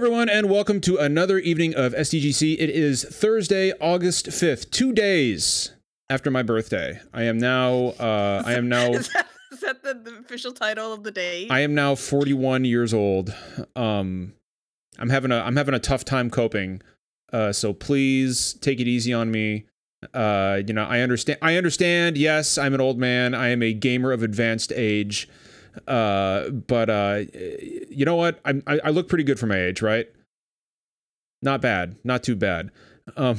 everyone, and welcome to another evening of SDGC. It is Thursday, August 5th, two days after my birthday. I am now, uh, I am now, Is that, is that the, the official title of the day? I am now 41 years old. Um, I'm having a, I'm having a tough time coping. Uh, so please take it easy on me. Uh, you know, I understand, I understand. Yes, I'm an old man. I am a gamer of advanced age. Uh, but uh, you know what? I'm, I, I look pretty good for my age, right? Not bad, not too bad. Um,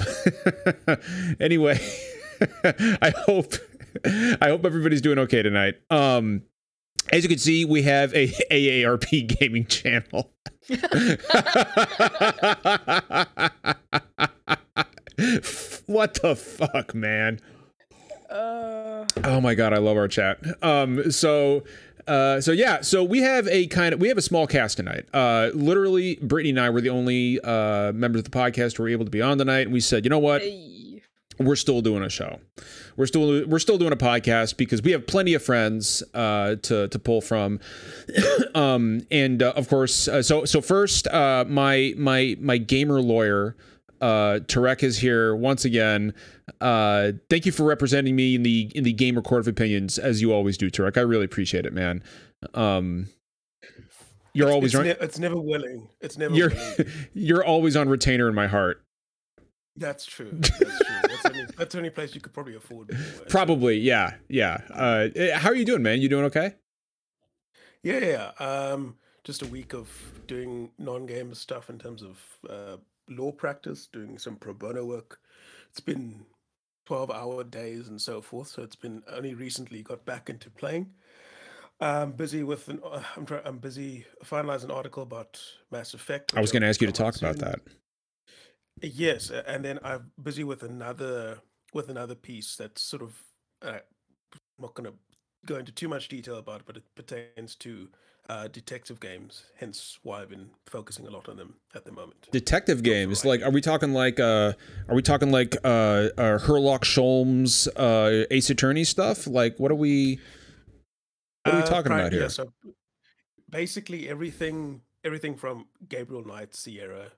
anyway, I hope I hope everybody's doing okay tonight. Um, as you can see, we have a AARP gaming channel. what the fuck, man? Uh, Oh my god, I love our chat. Um, so, uh, so yeah, so we have a kind of we have a small cast tonight. Uh, literally, Brittany and I were the only uh members of the podcast who were able to be on tonight, and we said, you know what, hey. we're still doing a show. We're still we're still doing a podcast because we have plenty of friends uh, to to pull from, um, and uh, of course, uh, so so first, uh, my my my gamer lawyer, uh, Tarek is here once again. Uh, thank you for representing me in the in the gamer court of opinions as you always do, Tarek. I really appreciate it, man. Um, you're It's- always it's, ne- it's never willing. It's never you're willing. you're always on retainer in my heart. That's true. That's true. That's, only, that's the only place you could probably afford. so- Probably, yeah, yeah. Uh, eh, how are you doing, man? You doing okay? Yeah, yeah. yeah. Um, just a week of doing non-game stuff in terms of uh, law practice, doing some pro bono work. It's been twelve-hour days and so forth. So it's been only recently got back into playing. I'm busy with an. Uh, I'm trying. I'm busy finalizing an article about Mass Effect. I was going to ask you to talk about that. Yes, and then I'm busy with another with another piece that's sort of uh, I'm not going to go into too much detail about it, but it pertains to uh, detective games. Hence, why I've been focusing a lot on them at the moment. Detective games, like, are we talking like, uh, are we talking like, uh, uh Herlock Sholmes, uh, Ace Attorney stuff? Like, what are we, what are we Uh, talking pri- about here? Yeah, so basically everything, everything from Gabriel Knight, Sierra,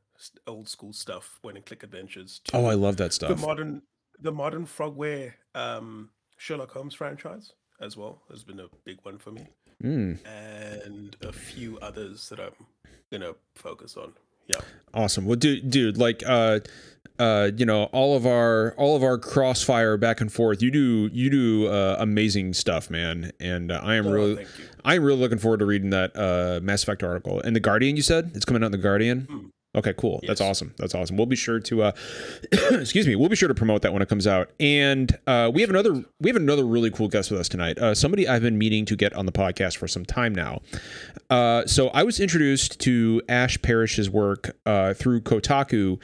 old school stuff, When and Click Adventures. To Oh, I love that stuff. the modern, the modern Frogware um, Sherlock Holmes franchise as well has been a big one for me. Mm, and a few others that I'm gonna focus on. Yeah, awesome. Well, dude, dude, like, uh, uh, you know, all of our, all of our crossfire back and forth. You do, you do uh, amazing stuff, man. And uh, I am Oh, really. I'm really looking forward to reading that uh, Mass Effect article. And the Guardian, you said it's coming out in the Guardian. Mm. Okay, cool. That's awesome. That's awesome. We'll be sure to, uh, excuse me, we'll be sure to promote that when it comes out. And uh, we have another, we have another really cool guest with us tonight. Uh, somebody I've been meaning to get on the podcast for some time now. Uh, so I was introduced to Ash Parrish's work uh, through Kotaku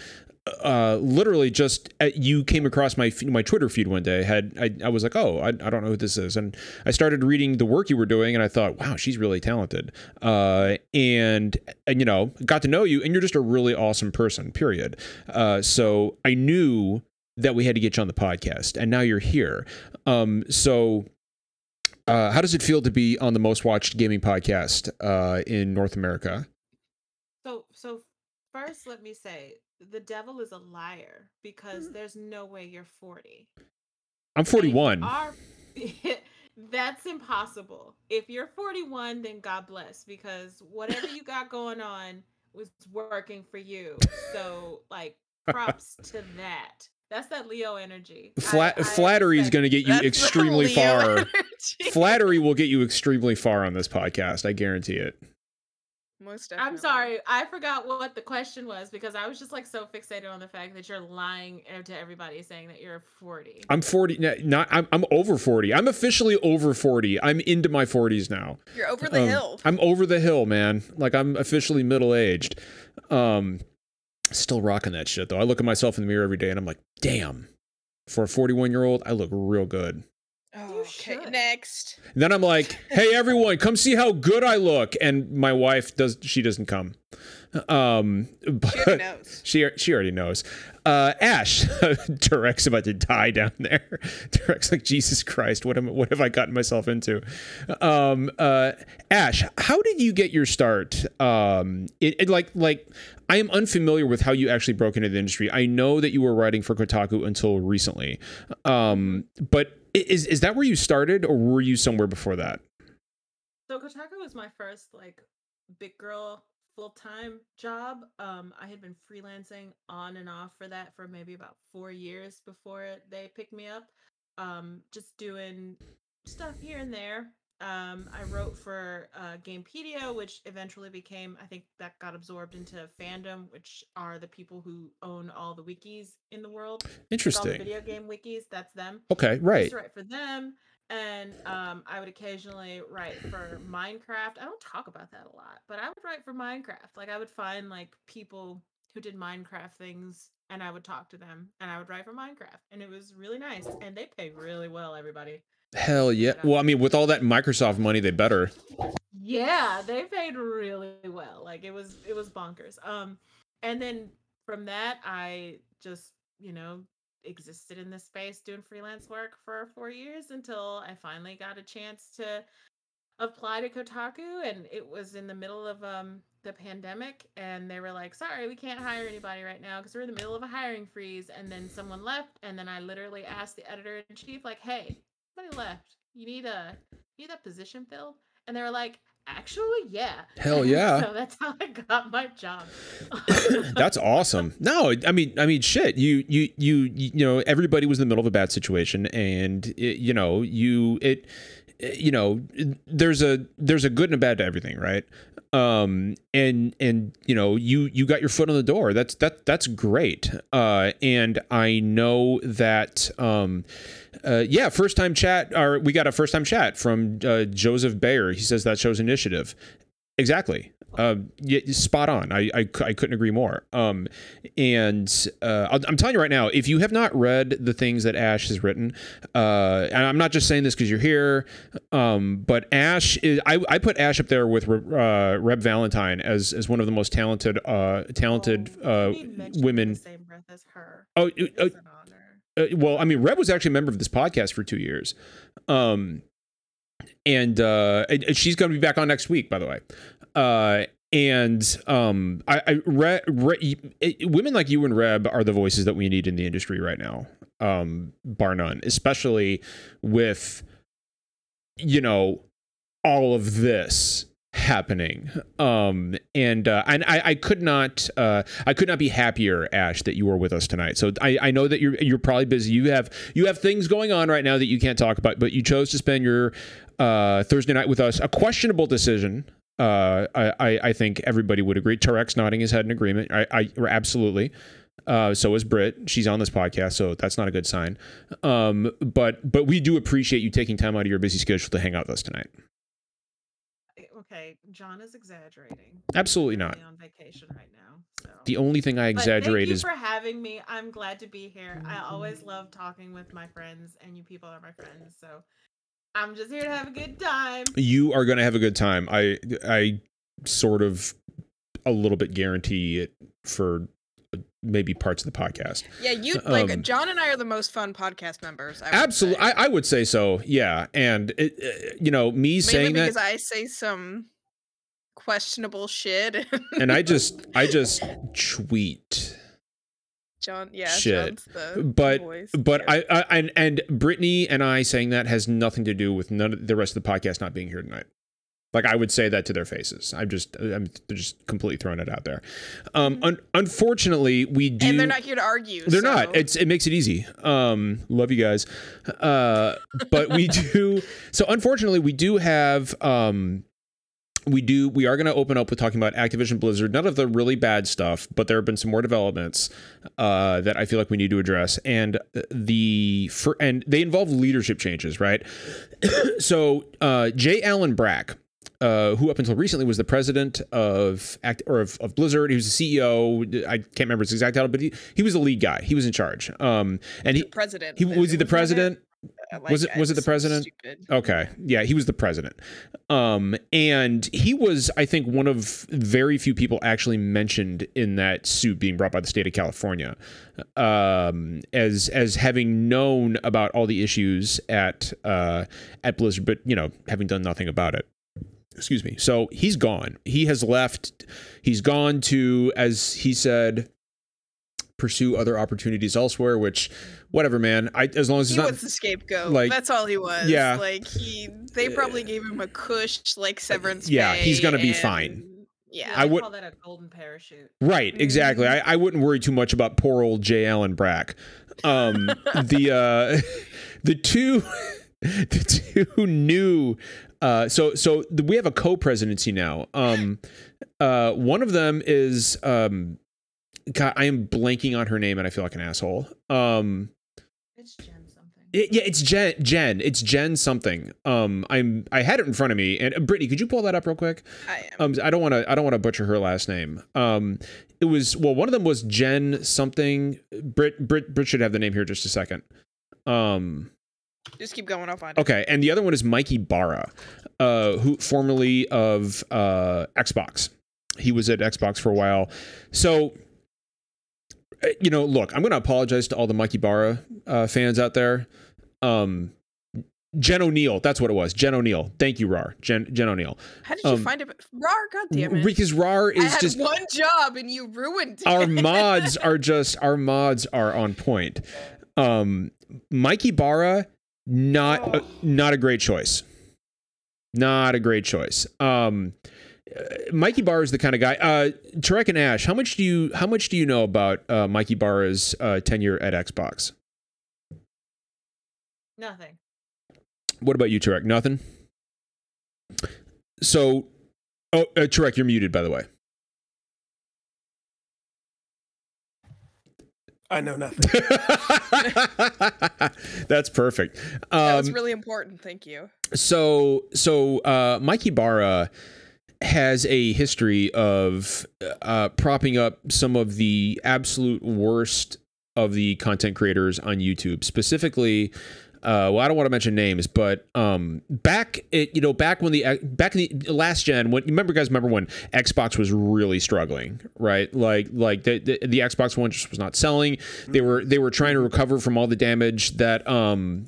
uh, literally just uh, you came across my my Twitter feed one day. Had I, I was like, oh, I, I don't know who this is, and I started reading the work you were doing, and I thought, wow, she's really talented. Uh, and and you know, got to know you, and you're just a really awesome person. Period. Uh, so I knew that we had to get you on the podcast, and now you're here. Um, so. Uh, how does it feel to be on the most watched gaming podcast in North America? So so first let me say the devil is a liar because mm. there's no way you're 40. I'm And if you 41. are- that's impossible. If you're 41, then God bless because whatever you got going on was working for you. So like props to that. That's that Leo energy. Flat, I flattery is going to get you extremely far. energy. Flattery will get you extremely far on this podcast. I guarantee it. Most definitely. I'm sorry, I forgot what the question was because I was just like so fixated on the fact that you're lying uh, to everybody saying that you're 40. I'm 40. no, Not. I'm. I'm over 40. I'm officially over 40. I'm into my 40s now. You're over the Um, hill. I'm over the hill, man. Like I'm officially middle aged. Um, still rocking that shit though. I look at myself in the mirror every day and I'm like, damn. For a 41 year old, I look real good. Oh, okay, should. next. And then I'm like, hey everyone, come see how good I look. And my wife does. She doesn't come. Um, but She already knows. she she already knows. Uh, Ash, Tarek's about to die down there. Tarek's like Jesus Christ, what am what have I gotten myself into? Um, uh, Ash, how did you get your start? Um, it, it like like I am unfamiliar with how you actually broke into the industry. I know that you were writing for Kotaku until recently, um, but i- is is that where you started, or were you somewhere before that? So Kotaku was my first like big girl full time job. Um, I had been freelancing on and off for that for maybe about four years before they picked me up. Um, just doing stuff here and there. Um, I wrote for uh, Gamepedia, which eventually became, I think that got absorbed into Fandom, which are the people who own all the wikis in the world. Like, all the Interesting. video game wikis, that's them. Okay, I used right. to write for them, and um, I would occasionally write for Minecraft. I don't talk about that a lot, but I would write for Minecraft. Like I would find like people who did Minecraft things, and I would talk to them, and I would write for Minecraft, and it was really nice. And they pay really well, everybody. Hell yeah. Well, I mean, with all that Microsoft money, they better. Yeah, they paid really well. Like it was it was bonkers. Um and then from that I just, you know, existed in this space doing freelance work for 4 years until I finally got a chance to apply to Kotaku and it was in the middle of um the pandemic and they were like, "Sorry, we can't hire anybody right now because we're in the middle of a hiring freeze." And then someone left and then I literally asked the editor in chief like, "Hey, somebody left. You need a you need that position filled?" And they were like, "Actually, yeah." Hell yeah. so that's how I got my job. That's awesome. No, I mean, I mean, shit. You, you, you, you know, everybody was in the middle of a bad situation, and it, you know, you, it, you know, there's a there's a good and a bad to everything, right? Um, and and you know, you you got your foot on the door. That's that that's great. Uh, and I know that, um, uh, yeah, first time chat. Or we got a first time chat from uh, Joseph Bayer. He says that shows initiative. Exactly. Uh, yeah, spot on. I, I, I couldn't agree more. Um, and uh, I'm telling you right now, if you have not read the things that Ash has written, uh, and I'm not just saying this because you're here, um, but Ash is. I, I put Ash up there with uh, Reb Valentine as as one of the most talented uh, talented Oh, uh, you mentioned me in women. same breath as her. Oh, uh, uh, well, I mean, Reb was actually a member of this podcast for two years. Um, and uh, she's going to be back on next week, by the way. Uh, and um, I, I Re, Re, it, women like you and Reb are the voices that we need in the industry right now, um, bar none. Especially with, you know, all of this happening. Um and uh and i i could not uh i could not be happier ash that you were with us tonight. So i i know that you're you're probably busy. You have you have things going on right now that you can't talk about but you chose to spend your uh thursday night with us. A questionable decision uh i i, I think everybody would agree tarek's nodding his head in agreement i i absolutely uh, so is Britt. She's on this podcast, so that's not a good sign. Um, but but we do appreciate you taking time out of your busy schedule to hang out with us tonight. Okay, John is exaggerating. Absolutely not. on vacation right now. So. The only thing I But exaggerate thank you is for having me. I'm glad to be here. I always love talking with my friends, and you people are my friends. So I'm just here to have a good time. you are going to have a good time. I I sort of a little bit guarantee it for maybe parts of the podcast. Yeah, you like Um, John and I are the most fun podcast members. I Absolutely. I, I would say so. Yeah, and it, uh, you know me Mainly saying because that, I say some questionable shit. and I just I just tweet. John, yeah, Shit. But voice but. I, I and and Brittany and I saying that has nothing to do with none of the rest of the podcast not being here tonight. Like I would say that to their faces. I'm just I'm just completely throwing it out there. Um, un- unfortunately, we do. and they're not here to argue. They're so- not. It's it makes it easy. Um, love you guys. Uh, but we do. So unfortunately, we do have. Um, we do. We are going to open up with talking about Activision Blizzard. None of the really bad stuff, but there have been some more developments uh, that I feel like we need to address, and the for and they involve leadership changes, right? so uh, J. Allen Brack. Uh, who up until recently was the president of Act or of, of Blizzard. He was the CEO. I can't remember his exact title, but he, he was the lead guy. He was in charge. Um, and he president. he was he the president. Uh, Was it- was it the president? stupid. Okay. Yeah, he was the president. Um, and he was, I think, one of very few people actually mentioned in that suit being brought by the state of California, um, as as having known about all the issues at uh, at Blizzard, but you know, having done nothing about it. Excuse me. So he's gone. He has left. He's gone to, as he said, pursue other opportunities elsewhere. Which, whatever, man. I as long as He it's not was the scapegoat. like- That's all he was. Yeah. Like he, they probably gave him a cush like severance. yeah, he's gonna be and- fine. Yeah. I would- call that a golden parachute. Right, exactly. I, I wouldn't worry too much about poor old J. Allen Brack. Um, the uh, the two the two new uh, so so the, we have a co-presidency now. Um, uh, one of them is um, God, I am blanking on her name and I feel like an asshole. Um, It's Jen something. it- yeah, it's Jen. Jen. It's Jen something. Um, I'm I had it in front of me. And uh, Brittany, could you pull that up real quick? I am. Um, I don't want to. I don't want to butcher her last name. Um, it was well. One of them was Jen something. Brit. Brit. Brit should have the name here just a second. Um. Just keep going. I'll find it. Okay, and the other one is Mike Ybarra, uh, who formerly of uh, Xbox. He was at Xbox for a while. So, you know, look, I'm going to apologize to all the Mike Ybarra uh, fans out there. Um, Jen Oneal, that's what it was. Jen Oneal. Thank you, Rar. Jen Jen Oneal. How did you um, find it? Rar, God damn it! Because Rar is just one job and you ruined it. our mods are just our mods are on point. Um, Mike Ybarra, not Oh. uh, not a great choice. Not a great choice. Um, uh, Mike Ybarra is the kind of guy. Uh, Tarek and Ash, how much do you how much do you know about uh, Mike Ybarra's uh, tenure at Xbox? Nothing. What about you, Tarek? Nothing. So, oh, uh, Tarek, you're muted, by the way. I know nothing. That's perfect. that was Um, really important. Thank you. so so uh Mike Ybarra has a history of uh propping up some of the absolute worst of the content creators on YouTube specifically uh, well, I don't want to mention names, but um, back it, you know, back when the back in the last gen, when you remember, guys, remember when Xbox was really struggling, right? Like, like the, the the Xbox One just was not selling. They were they were trying to recover from all the damage that um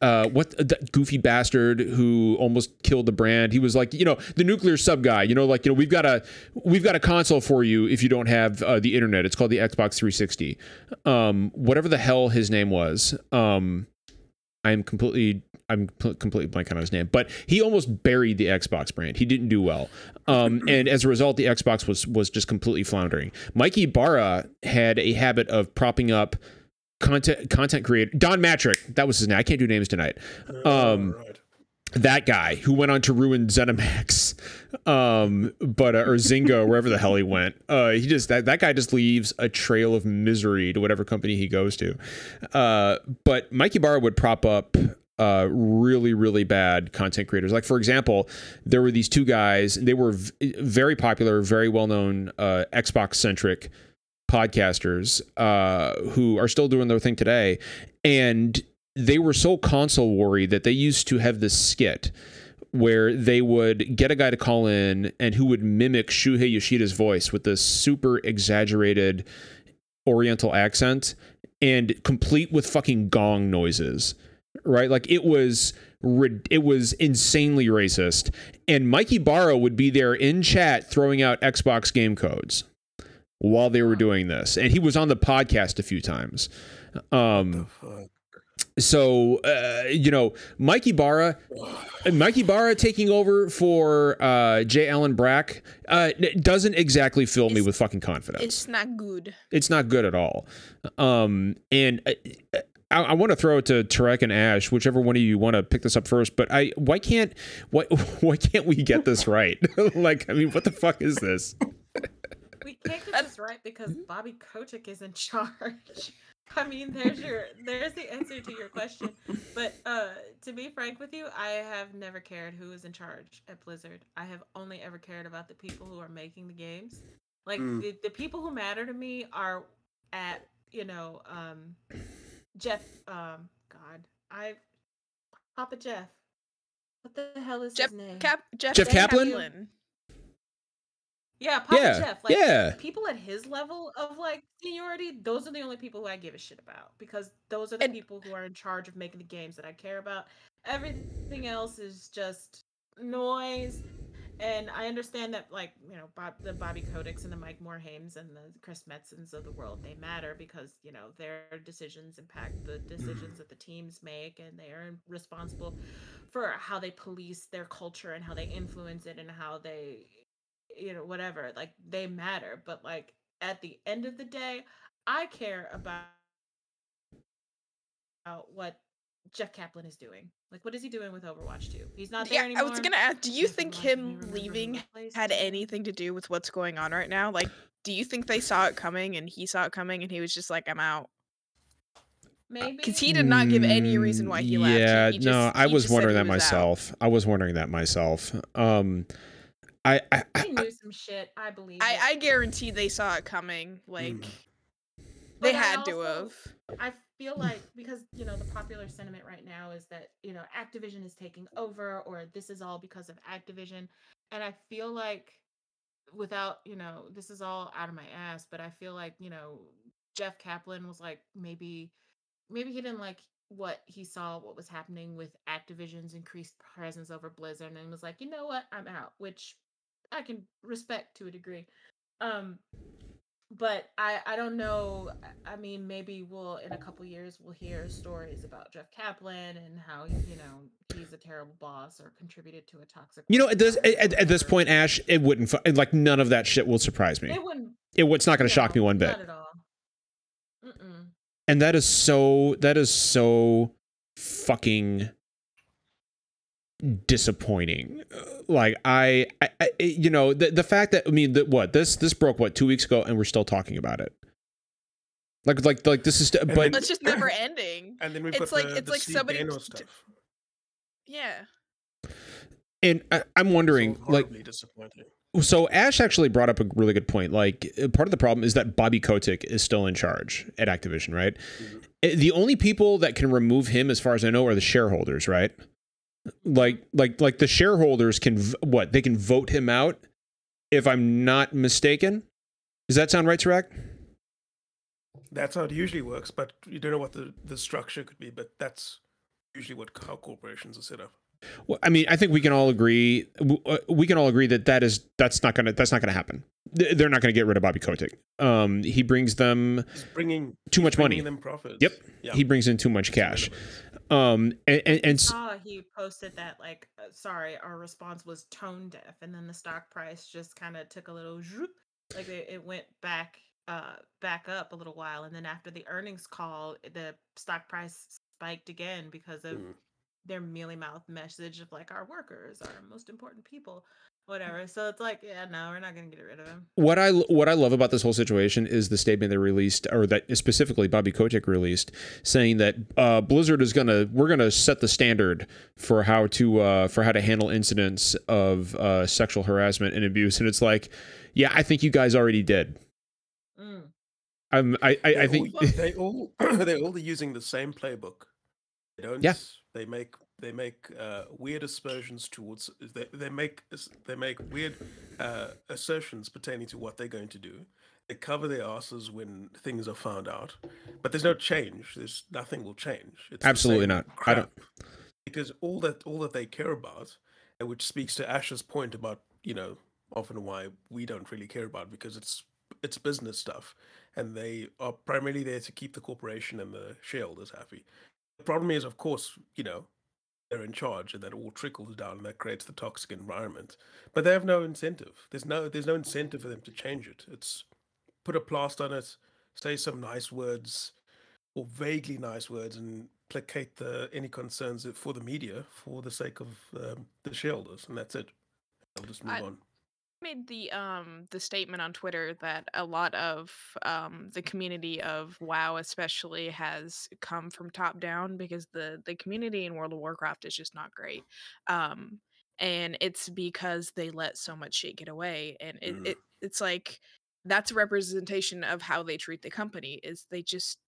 uh, what that goofy bastard who almost killed the brand. He was like, you know, the nuclear sub guy. You know, like you know, we've got a we've got a console for you if you don't have uh, the internet. It's called the Xbox 360. Um, whatever the hell his name was. Um, I'm completely I'm completely blank on his name, but he almost buried the Xbox brand. He didn't do well, um, and as a result, the Xbox was was just completely floundering. Mike Ybarra had a habit of propping up content content creator Don Mattrick. That was his name. I can't do names tonight. Um, right. That guy who went on to ruin ZeniMax, um, but uh, or Zynga, wherever the hell he went. Uh, he just that that guy just leaves a trail of misery to whatever company he goes to. Uh, but Mike Ybarra would prop up uh, really, really bad content creators. Like, for example, there were these two guys, they were v- very popular, very well known uh, Xbox centric podcasters uh, who are still doing their thing today. And they were so console worried that they used to have this skit where they would get a guy to call in and who would mimic Shuhei Yoshida's voice with this super exaggerated oriental accent and complete with fucking gong noises right like it was it was insanely racist and Mike Ybarra would be there in chat throwing out Xbox game codes while they were doing this and he was on the podcast a few times um so uh, you know Mike Ybarra Mike Ybarra taking over for uh, J. Allen Brack uh, doesn't exactly fill me with fucking confidence. It's not good. It's not good at all. Um, and uh, I, I want to throw it to Tarek and Ash, whichever one of you want to pick this up first. But I, why can't, why, why can't we get this right? like, I mean, what the fuck is this? We can't get this right because Bobby Kotick is in charge. I mean, there's your there's the answer to your question. But uh to be frank with you, I have never cared who is in charge at Blizzard. I have only ever cared about the people who are making the games. Like Mm. the, the people who matter to me are at, you know, um Jeff um God, I Papa Jeff. What the hell is Jeff his name? Cap Jeff, Jeff Kaplan? Kaplan. Yeah, Papa Yeah, Jeff. Like yeah. people at his level of like seniority, those are the only people who I give a shit about because those are the And- people who are in charge of making the games that I care about. Everything else is just noise. And I understand that, like you know, Bob, the Bobby Koticks and the Mike Morhaimes and the Chris Metzens of the world, they matter because you know their decisions impact the mm-hmm. decisions that the teams make, and they are responsible for how they police their culture and how they influence it and how they, you know, whatever. Like they matter, but like at the end of the day, I care about about what Jeff Kaplan is doing. Like, what is he doing with Overwatch 2? He's not there Yeah, anymore. I was gonna ask, do you Doesn't think him leaving had anything to do with what's going on right now? Like, do you think they saw it coming and he saw it coming and he was just like, I'm out? Maybe Because he did not give any reason why he left. Yeah, he no, just- I was wondering that was out. myself. I was wondering that myself. Um, I, I, I, he knew some shit. I believe. I, it. I guarantee they saw it coming. Like, Mm. they But I had to have. I feel like because you know the popular sentiment right now is that you know Activision is taking over or this is all because of Activision and I feel like without you know this is all out of my ass but I feel like you know Jeff Kaplan was like maybe maybe he didn't like what he saw what was happening with Activision's increased presence over Blizzard and he was like you know what I'm out which I can respect to a degree um but I I don't know. I- mean, maybe we'll in a couple years we'll hear stories about Jeff Kaplan and how you know he's a terrible boss or contributed to a toxic. you know, at this, at, at this point, Ash, it wouldn't, like, none of that shit will surprise me. it wouldn't. It, it's not going to shock me one bit. Not at all. Mm-mm. and that is so that is so fucking disappointing Uh, like I, I, I you know the the fact that i mean that what this this broke what 2 weeks ago and we're still talking about it like like like this is st- And but then- It's just never ending. And then we've It's like- the, it's the like Steve somebody Dano t- stuff. Yeah. and I, i'm wondering It's all like so ash actually brought up a really good point like uh, part of the problem is that bobby kotick is still in charge at activision right Mhm. Uh, the only people that can remove him as far as i know are the shareholders right like like like the shareholders can v- what they can vote him out if i'm not mistaken does that sound right Sirac? That's how it usually works, but you don't know what the, the structure could be, but that's usually what how corporations are set up. well, i mean i think we can all agree uh, we can all agree that that is that's not gonna that's not gonna happen they're not gonna get rid of bobby kotick um he brings them He's bringing too much money them profits. Yep. Yeah. he brings in too much cash. Um and and, and s- saw he posted that like uh, sorry our response was tone deaf and then the stock price just kind of took a little zoop, like it, it went back uh back up a little while and then after the earnings call the stock price spiked again because of Mm. their mealy mouth message of like our workers are our most important people whatever so it's like yeah no we're not gonna get rid of him what I what I love about this whole situation is the statement they released, or that specifically Bobby Kotick released, saying that uh, Blizzard is gonna we're gonna set the standard for how to uh, for how to handle incidents of uh, sexual harassment and abuse, and it's like, yeah, I think you guys already did. Mm. I'm, I, I, I They're think all, they all they're all using the same playbook. They don't. Yeah. They make they make uh, weird aspersions towards. They, they make they make weird uh, assertions pertaining to what they're going to do. They cover their asses when things are found out, but there's no change. There's nothing will change. It's Absolutely not. I don't- Because all that all that they care about, which speaks to Ash's point about you know often why we don't really care about because it's it's business stuff and they are primarily there to keep the corporation and the shareholders happy. The problem is, of course, you know, they're in charge and that all trickles down and that creates the toxic environment. But they have no incentive. There's no there's no incentive for them to change it. It's put a plaster on it, say some nice words or vaguely nice words and placate the any concerns for the media for the sake of um, the shareholders and that's it. I'll just move I- on. Made the um the statement on Twitter that a lot of um the community of WoW especially has come from top down because the the community in World of Warcraft is just not great. Um and it's because they let so much shit get away and it, Mm. it it's like that's a representation of how they treat the company is they just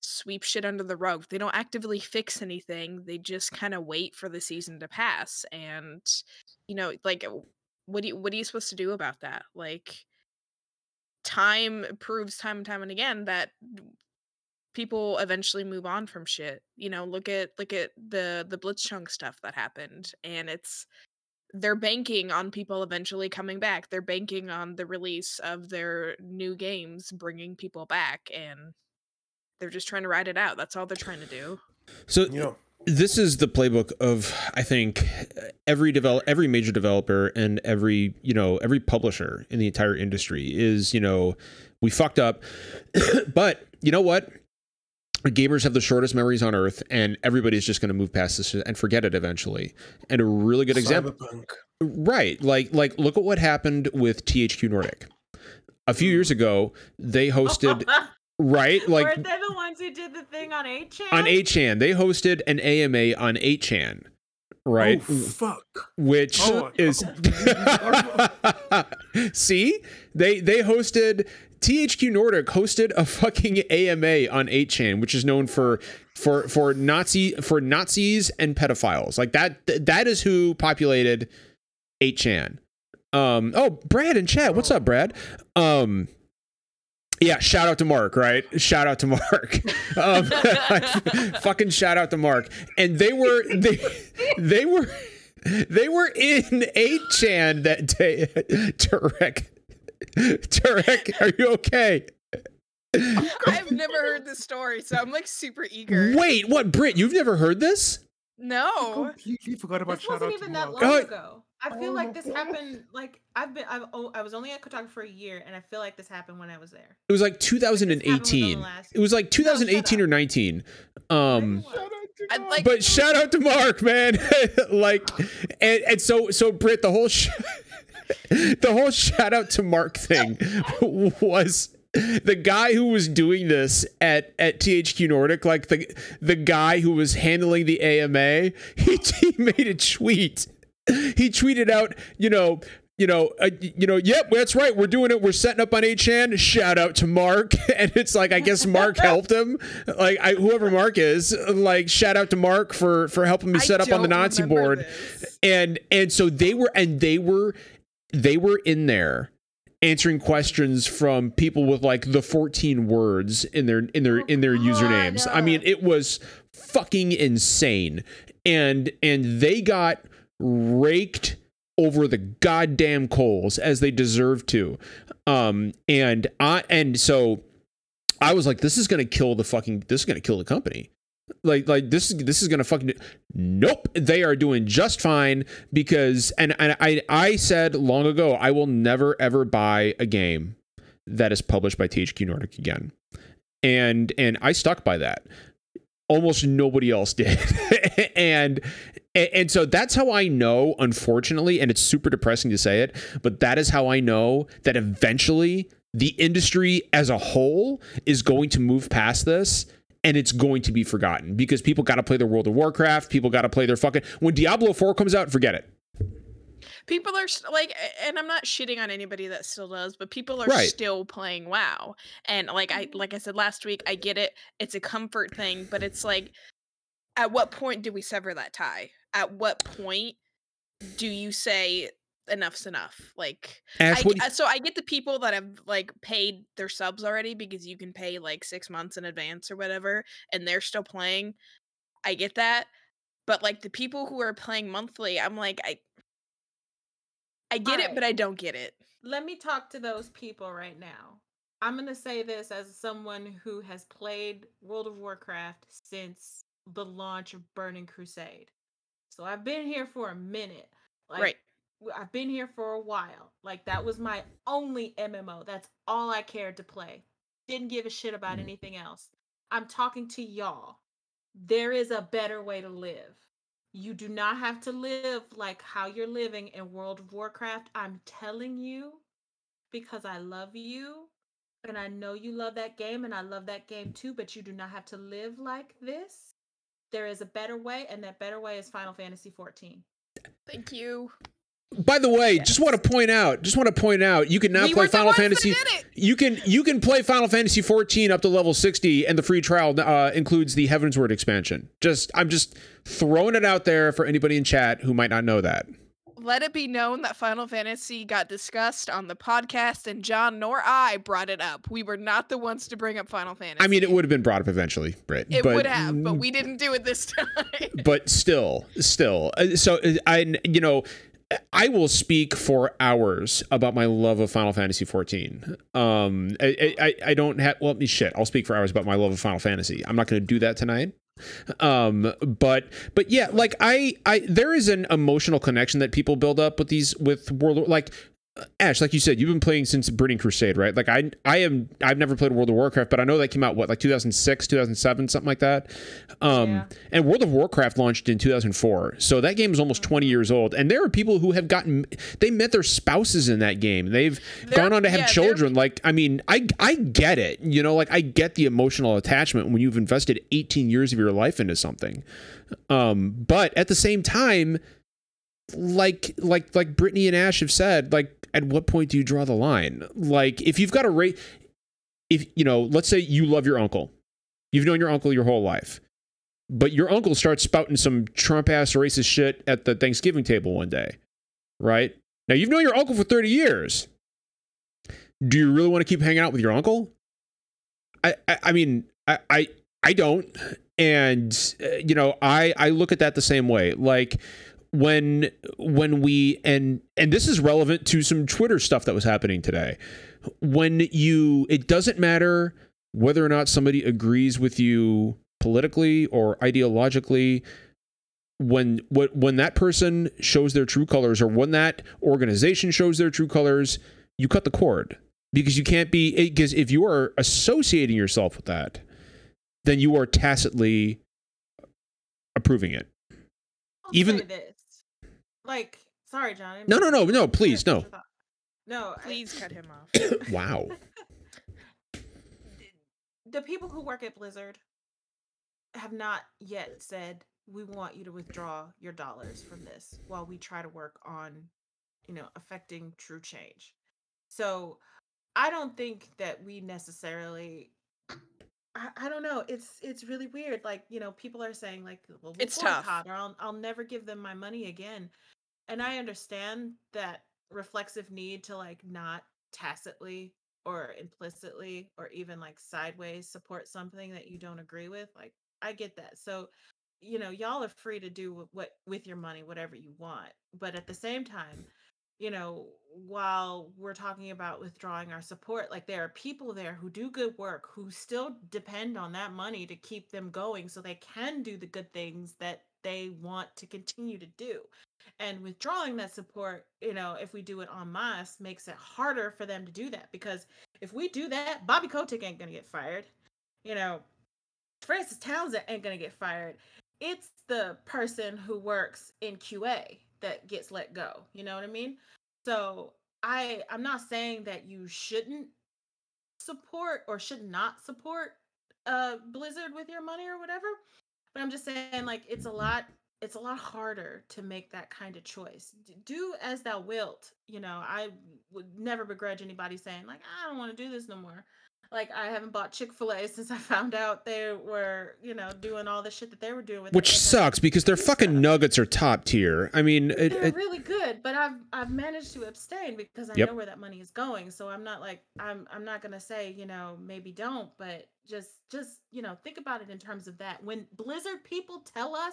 sweep shit under the rug. They don't actively fix anything. They just kind of wait for the season to pass. And you know, like what do you what are you supposed to do about that? Like time proves time and time and again that people eventually move on from shit. You know, look at look at the the Blitzchung stuff that happened and it's they're banking on people eventually coming back. They're banking on the release of their new games bringing people back and they're just trying to ride it out. That's all they're trying to do. So You know, this is the playbook of I think every develop every major developer and every you know every publisher in the entire industry is you know we fucked up, but you know what? Gamers have the shortest memories on earth, and everybody's just going to move past this and forget it eventually. And a really good example, Cyberpunk. right? Like like look at what happened with THQ Nordic. A few years ago, they hosted right like Weren't they the ones who did the thing on 8chan? on 8chan. They hosted an AMA on 8chan, right? Oh, fuck. Which Oh, is see they they hosted THQ Nordic hosted a fucking AMA on 8chan, which is known for for for Nazi for Nazis and pedophiles. Like that that is who populated 8chan. Um oh Brad and chat. What's up, Brad? Um yeah, shout out to Mark, right? Shout out to Mark. Um, fucking shout out to Mark. And they were they they were they were in 8chan that day. Tarek. Tarek, are you okay? I've never heard this story, so I'm like super eager. Wait, what, Britt? You've never heard this? No. completely forgot about This shout wasn't out to even that Mark. long Oh, ago. I feel oh like this God. happened. Like I've been. I've. Oh, I was only at Kotaku for a year, and I feel like this happened when I was there. It was like This happened within the 2018. last- It was like 2018 up. or 19. Um Shout out to I'd Mark. like- but shout out to Mark, man. like and, and so so Britt, the whole sh- the whole shout out to Mark thing was the guy who was doing this at at THQ Nordic, like the the guy who was handling the AMA, he, he made a tweet. He tweeted out, you know, you know, uh, you know, yep, that's right. We're doing it. We're setting up on 8chan. Shout out to Mark. And it's like, I guess Mark helped him. Like, I, whoever Mark is, like, shout out to Mark for for helping me I set up on the Nazi board. this. And and so they were, and they were, they were in there answering questions from people with like the 14 words in their in their Oh, in their usernames. I mean, it was fucking insane. And and they got raked over the goddamn coals as they deserve to. Um and I and so I was like this is going to kill the fucking this is going to kill the company. Like like this is this is to fucking nope, they are doing just fine because and, and I I said long ago I will never ever buy a game that is published by THQ Nordic again. And and I stuck by that almost nobody else did and and so that's how i know unfortunately and it's super depressing to say it but that is how i know that eventually the industry as a whole is going to move past this and it's going to be forgotten because people got to play their world of warcraft people got to play their fucking when diablo 4 comes out forget it People are s- like, and I'm not shitting on anybody that still does, but people are Right. still playing WoW. And like I like I said last week, I get it. It's a comfort thing, but it's like, at what point do we sever that tie? At what point do you say enough's enough? Like, Ash, I, what uh, so I get the people that have like paid their subs already because you can pay like six months in advance or whatever, and they're still playing. I get that, but like the people who are playing monthly, I'm like, I, I get it, but I don't get it. Let me talk to those people right now. I'm going to say this as someone who has played World of Warcraft since the launch of Burning Crusade. So I've been here for a minute. Like, right. I've been here for a while. Like that was my only MMO. That's all I cared to play. Didn't give a shit about Mm. anything else. I'm talking to y'all. There is a better way to live. You do not have to live like how you're living in World of Warcraft. I'm telling you because I love you and I know you love that game and I love that game too, but you do not have to live like this. There is a better way and that better way is Final Fantasy 14. Thank you. By the way, just want to point out, just want to point out, you can now we play Final Fantasy. You can you can play Final Fantasy 14 up to level 60, and the free trial uh, includes the Heavensward expansion. Just I'm just throwing it out there for anybody in chat who might not know that. Let it be known that Final Fantasy got discussed on the podcast, and John nor I brought it up. We were not the ones to bring up Final Fantasy. I mean, it would have been brought up eventually, Britt. It but, would have, but we didn't do it this time. but still, still. Uh, So uh, I, you know, I will speak for hours about my love of Final Fantasy 14. Um, I, I, I don't have. Well, me shit. I'll speak for hours about my love of Final Fantasy. I'm not going to do that tonight. Um, but but yeah, like I, I there is an emotional connection that people build up with these with World like Ash, like you said, you've been playing since Burning Crusade, right? Like I, I am, I've never played World of Warcraft, but I know that came out what, like 2006, 2007, something like that. Um, Yeah. and World of Warcraft launched in 2004, so that game is almost 20 years old. And there are people who have gotten, they met their spouses in that game. They've They're- gone on to have yeah, children. Like, I mean, I, I get it. You know, like I get the emotional attachment when you've invested 18 years of your life into something. Um, but at the same time, like like like Brittany and Ash have said, like at what point do you draw the line? Like if you've got a rate if you know, let's say you love your uncle. You've known your uncle your whole life. But your uncle starts spouting some Trump ass racist shit at the Thanksgiving table one day. Right? Now you've known your uncle for 30 years. Do you really want to keep hanging out with your uncle? I I, I mean, I, I I don't. And uh, you know, I I look at that the same way. Like when when we and and this is relevant to some Twitter stuff that was happening today. When you it doesn't matter whether or not somebody agrees with you politically or ideologically when when that person shows their true colors or when that organization shows their true colors, you cut the cord because you can't be because if you are associating yourself with that, then you are tacitly approving it. I'll Even-. Like, sorry, John. No, no, no, no, please, your no. thought. No, I- Please cut him off. Wow. the people who work at Blizzard have not yet said we want you to withdraw your dollars from this while we try to work on, you know, affecting true change. So I don't think that we necessarily I, I don't know. It's it's really weird. Like, you know, people are saying like well, we'll It's tough. or I'll I'll never give them my money again. And I understand that reflexive need to like not tacitly or implicitly or even like sideways support something that you don't agree with like i get that. So you know y'all are free to do what with your money whatever you want but at the same time you know while we're talking about withdrawing our support like there are people there who do good work who still depend on that money to keep them going so they can do the good things that they want to continue to do. And withdrawing that support you know if we do it en masse makes it harder for them to do that because if we do that bobby kotick ain't gonna get fired. You know frances townsend ain't gonna get fired. It's the person who works in qa that gets let go you know what i mean? So i i'm not saying that you shouldn't support or should not support uh blizzard with your money or whatever but i'm just saying like it's a lot it's a lot harder to make that kind of choice. Do as thou wilt you know i would never begrudge anybody saying like i don't want to do this no more like i haven't bought chick-fil-a since i found out they were you know doing all the shit that they were doing with Which sucks because their fucking stuff. nuggets are top tier. I mean, it, they're it, really good but i've i've managed to abstain because i Yep. know where that money is going so i'm not like i'm i'm not gonna say you know maybe don't but just just you know think about it in terms of that when blizzard people tell us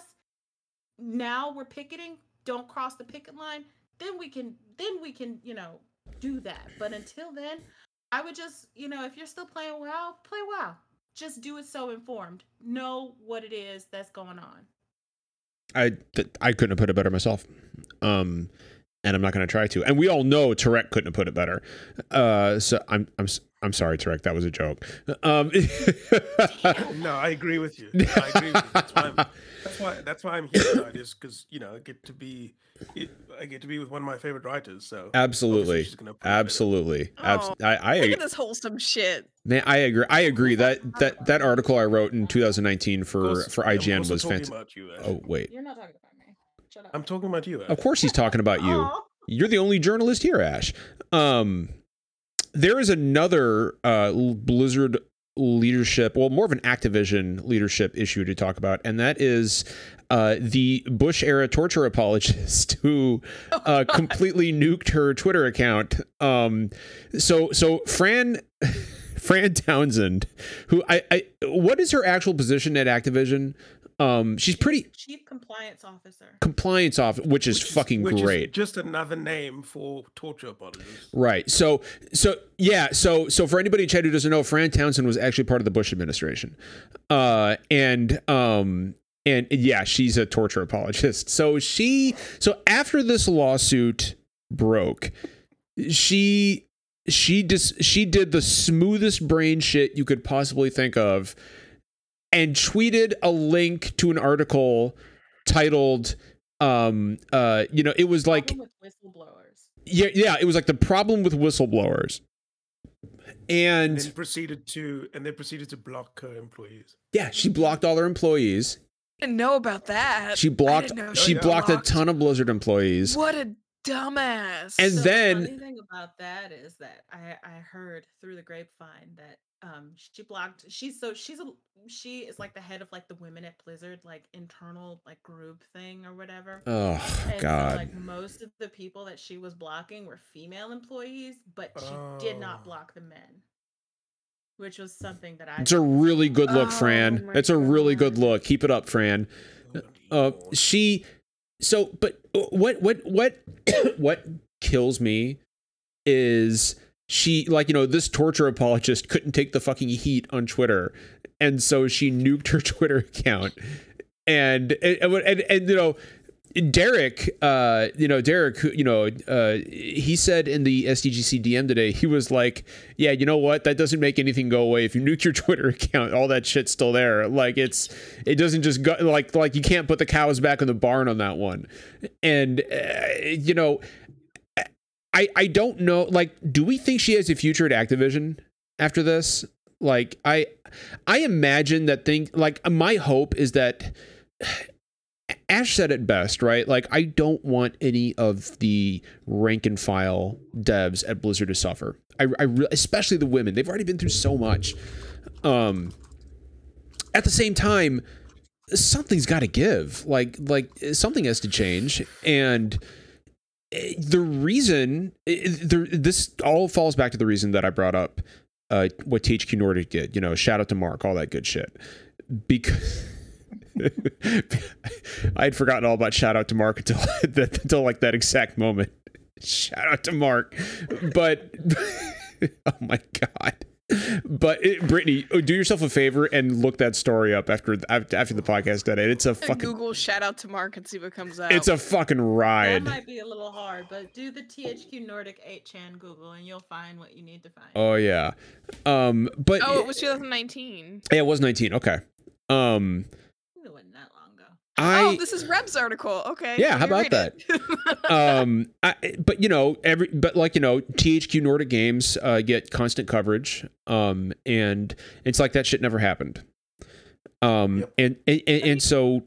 now we're picketing don't cross the picket line then we can then we can you know do that but until then i would just you know if you're still playing wow play wow just do it so informed know what it is that's going on I th- I couldn't have put it better myself. Um, and I'm not going to try to. And we all know Tarek couldn't have put it better. Uh, so I'm I'm I'm sorry, Tarek. That was a joke. Um, No, I agree with you. I agree with you. That's why I'm, that's why that's why I'm here tonight. Is because you know I get to be I get to be with one of my favorite writers. So obviously absolutely, she's gonna put it better. absolutely. Abs- Oh, I I, Look at this wholesome shit. man, I agree. I agree that that that article I wrote in 2019 for course, for IGN also was fantastic. About you, Oh wait, you're not talking about me shut up I'm talking about you. Ash. of course he's talking about you. Aw. You're the only journalist here, Ash. Um, there is another uh, Blizzard leadership, well, more of an Activision leadership issue to talk about, and that is uh, the Bush era torture apologist who uh, completely nuked her Twitter account. Um, so, so Fran. Fran Townsend, who I, I, what is her actual position at Activision? Um, she's pretty chief compliance officer. compliance off, which is Which fucking which great. just another name for torture apologists. Right. So so yeah, so so for anybody in chat who doesn't know, Fran Townsend was actually part of the Bush administration. Uh and um and yeah, she's a torture apologist. So she so after this lawsuit broke, she she just she did the smoothest brain shit you could possibly think of and tweeted a link to an article titled um uh you know it was like Problem with whistleblowers. yeah, yeah, it was like the problem with whistleblowers. And And proceeded to and then proceeded to block her employees. yeah, she blocked all her employees. didn't know about that. She blocked didn't she yeah. blocked a ton of Blizzard employees. What a dumbass. And So then- the funny thing about that is that I I heard through the grapevine that um she blocked she's so she's a she is like the head of like the women at Blizzard like internal like group thing or whatever. Oh And god. so like most of the people that she was blocking were female employees, but she did not Oh. block the men. Which was something that I It's a thought was really good look, Oh Fran. my It's a really good God. look. Keep it up, Fran. Good Uh lord. she so but uh, what what what what kills me is she like you know this torture apologist couldn't take the fucking heat on Twitter. And so she nuked her Twitter account. And and, and, and, and, you know Derek uh you know Derek you know uh he said in the SDGC DM today he was like yeah you know what? That doesn't make anything go away if you nuke your Twitter account. All that shit's still there. Like it's it doesn't just go like like you can't put the cows back in the barn on that one. And uh, you know I I don't know like do we think she has a future at Activision after this? Like I I imagine that thing like my hope is that Ash said it best, right? Like, I don't want any of the rank and file devs at Blizzard to suffer. I, I re- especially the women. They've already been through so much. Um, at the same time, something's got to give. Like, like something has to change, and eh, the reason eh, the, this all falls back to the reason that I brought up uh, what THQ Nordic did. You know, shout out to Mark, all that good shit. Because I had forgotten all about shout out to Mark until until like that exact moment. Shout out to Mark, but oh my god. But it, Brittany, oh, do yourself a favor and look that story up after after the podcast today. It's a fucking Google shout out to Mark and see what comes out. it's a fucking ride. That might be a little hard, but do the THQ Nordic 8chan Google and you'll find what you need to find. Oh yeah. Um but oh, it was 2019. yeah, it was 19. Okay. Um It wasn't that long ago. I oh, this is Reb's article. Okay. Yeah, how about that? um I, but you know every but like you know THQ Nordic Games uh, get constant coverage um and it's like that shit never happened um Yep. and, and and and so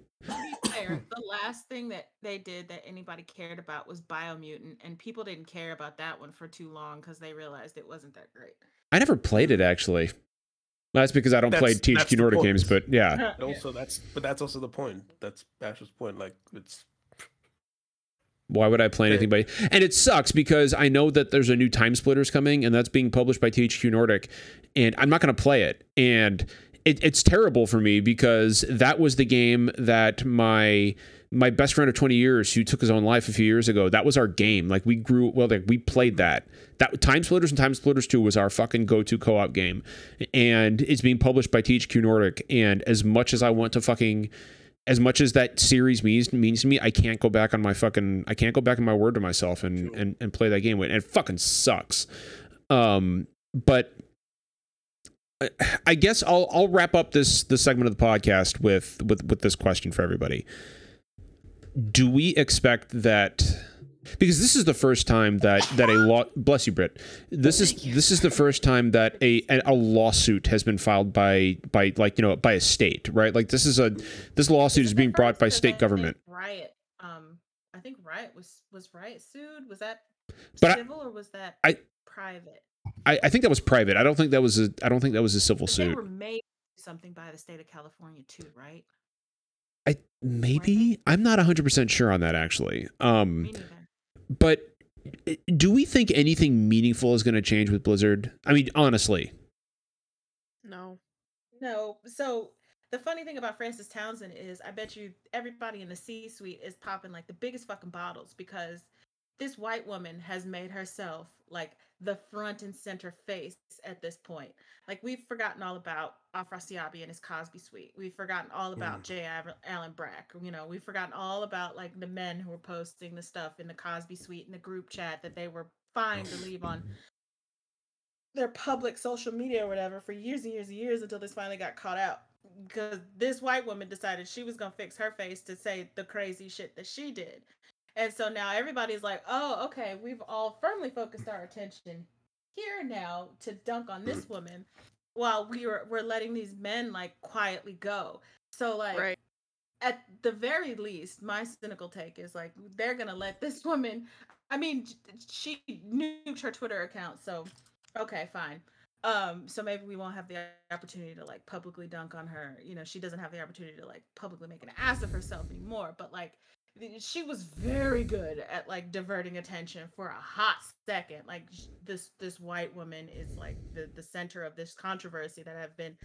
fair, the last thing that they did that anybody cared about was Biomutant, and people didn't care about that one for too long because they realized it wasn't that great. I never played it actually that's because I don't play That's- that's THQ Nordic games but yeah. And also that's but that's also the point. That's Bash's point. Like it's why would I play anything by and it sucks because I know that there's a new Time Splitters coming and that's being published by THQ Nordic and I'm not going to play it. And it, it's terrible for me because that was the game that my my best friend of 20 years who took his own life a few years ago that was our game like we grew well like we played that that Time Splitters and Time Splitters 2 was our fucking go-to co-op game and it's being published by THQ Nordic and as much as I want to fucking as much as that series means means to me, I can't go back on my fucking I can't go back on my word to myself and Sure. and, and play that game. And it fucking sucks. Um, but I- I guess I'll I'll wrap up this this segment of the podcast with with with this question for everybody. Do we expect that? Because this is the first time that that a law bless you, Brit. This is this is the first time that a a lawsuit has been filed by by like you know by a state, right? Like this is a this lawsuit This is being brought by state government. Riot. Um, I think Riot was was Riot sued. Was that But I- civil or was that I- private? I, I think that was private. I don't think that was a. I don't think that was a civil But they suit. were made something by the state of California too, right? I maybe I'm not 100 percent sure on that actually. Um, but do we think anything meaningful is going to change with Blizzard? I mean, honestly, No. No. So the funny thing about Frances Townsend is I bet you everybody in the C suite is popping like the biggest fucking bottles because this white woman has made herself like the front and center face at this point. Like we've forgotten all about Afrasiabi and his Cosby suite. We've forgotten all about mm. J. Aver- Allen Brack. You know, we've forgotten all about like the men who were posting the stuff in the Cosby suite in the group chat that they were fine to leave on mm. their public social media or whatever for years and years and years until this finally got caught out because this white woman decided she was gonna fix her face to say the crazy shit that she did and so now everybody's like oh okay we've all firmly focused our attention here now to dunk on this woman while we were we're letting these men like quietly go so like Right. at the very least, my cynical take is like they're gonna let this woman. I mean, she nuked her Twitter account, so okay, fine. Um, so maybe we won't have the opportunity to like publicly dunk on her. You know, she doesn't have the opportunity to like publicly make an ass of herself anymore. But like, she was very good at like diverting attention for a hot second. Like this this white woman is like the the center of this controversy that have been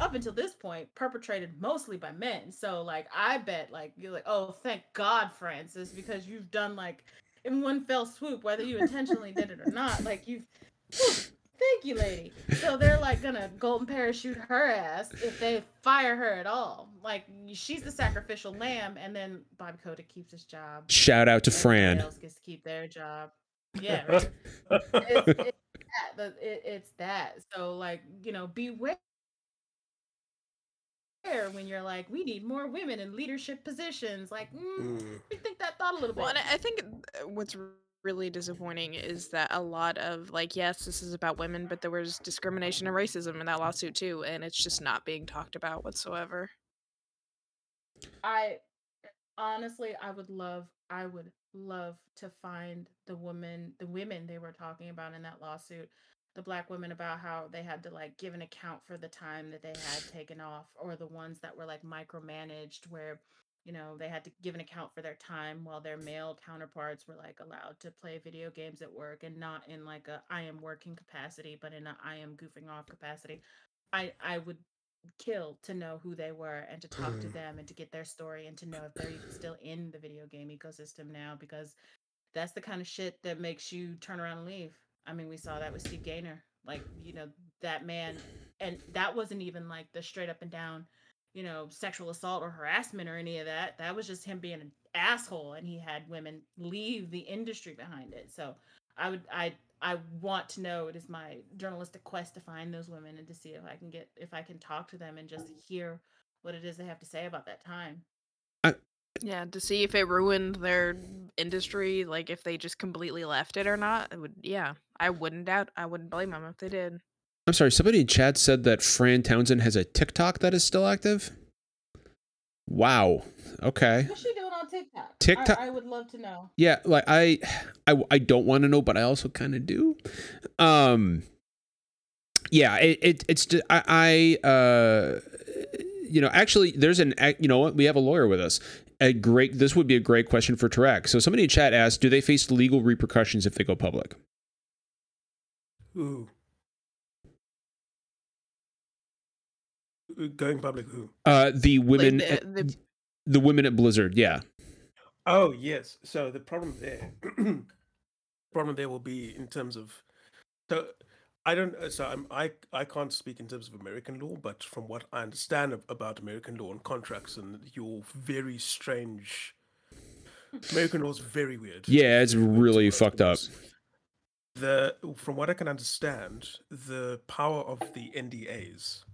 up until this point perpetrated mostly by men. So like i bet like you're like oh thank god frances because you've done like in one fell swoop whether you intentionally did it or not like you've thank you lady. So they're like gonna golden parachute her ass if they fire her at all like she's the sacrificial lamb and then bobby Kotick keeps his job shout out to everybody Fran. else gets to keep their job yeah right it's, it's that it, it's that so like you know beware when you're like we need more women in leadership positions like mm, Mm. think that thought a little bit Well, and I I think what's really disappointing is that a lot of like, yes, this is about women, but there was discrimination and racism in that lawsuit too, and it's just not being talked about whatsoever. I honestly I would love I would love to find the woman the women they were talking about in that lawsuit the black women about how they had to like give an account for the time that they had taken off or the ones that were like micromanaged where you know they had to give an account for their time while their male counterparts were like allowed to play video games at work and not in like a I am working capacity but in a I am goofing off capacity. I I would kill to know who they were and to talk to Mm. them and to get their story and to know if they're still in the video game ecosystem now because that's the kind of shit that makes you turn around and leave. I mean, we saw that with Steve Gaynor. Like, you know, that man and that wasn't even like the straight up and down, you know, sexual assault or harassment or any of that. That was just him being an asshole and he had women leave the industry behind it. So, I would I I want to know it is my journalistic quest to find those women and to see if I can get if I can talk to them and just hear what it is they have to say about that time. Yeah, to see if it ruined their industry, like if they just completely left it or not. It would, yeah, I wouldn't doubt. I wouldn't blame them if they did. I'm sorry. Somebody in chat said that Fran Townsend has a TikTok that is still active. Wow. Okay. What's she doing on TikTok? TikTok- I, I would love to know. Yeah, like I, I, I don't want to know, but I also kind of do. Um, yeah, it, it it's ju- I, I, uh, you know, actually, there's an, you know what, we have a lawyer with us. A great, this would be a great question for Tarek. So somebody in chat asked, do they face legal repercussions if they go public? Who? Uh, Going public who? Uh, the Like, women, the- at, the- the women at Blizzard, yeah. Oh yes. So the problem there, problem there will be in terms of, so I don't. uh, So I'm I I can't speak in terms of American law, but from what I understand ab- about American law and contracts and your very strange. American law is very weird. Yeah, it's very weird to really work fucked up. The from what I can understand, the power of the NDAs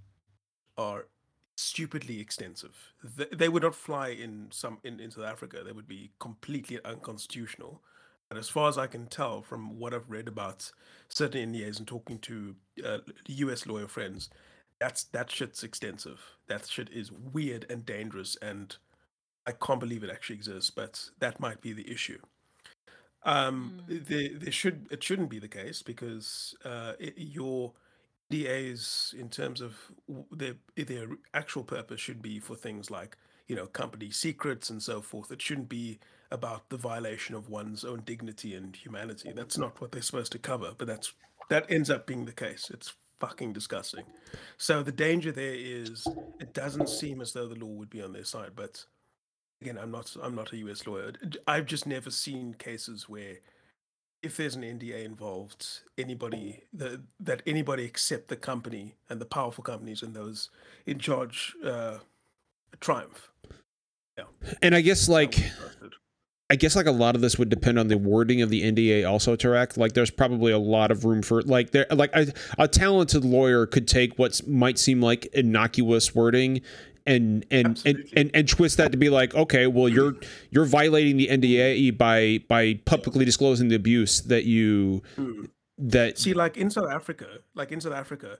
are stupidly extensive. They, they would not fly in some in, in South Africa. They would be completely unconstitutional. And as far as I can tell from what I've read about certain NDAs and talking to uh, U.S. lawyer friends, that's that shit's extensive. That shit is weird and dangerous. And I can't believe it actually exists, but that might be the issue. Um, Mm. there, there should it shouldn't be the case because uh, it, your DAs, in terms of their their actual purpose, should be for things like you know company secrets and so forth. It shouldn't be about the violation of one's own dignity and humanity. That's not what they're supposed to cover, but that's that ends up being the case. It's fucking disgusting. So the danger there is it doesn't seem as though the law would be on their side, but again, I'm not I'm not a US lawyer. I've just never seen cases where if there's an NDA involved, anybody the, that anybody except the company and the powerful companies and those in charge uh, triumph. And I guess like wouldn't trust it. I guess like a lot of this would depend on the wording of the NDA also to Tarek. Like there's probably a lot of room for like there like a, a talented lawyer could take what might seem like innocuous wording and and, and Absolutely. and and twist that to be like okay well you're you're violating the NDA by by publicly disclosing the abuse that you Mm. that See, like in South Africa, like in South Africa,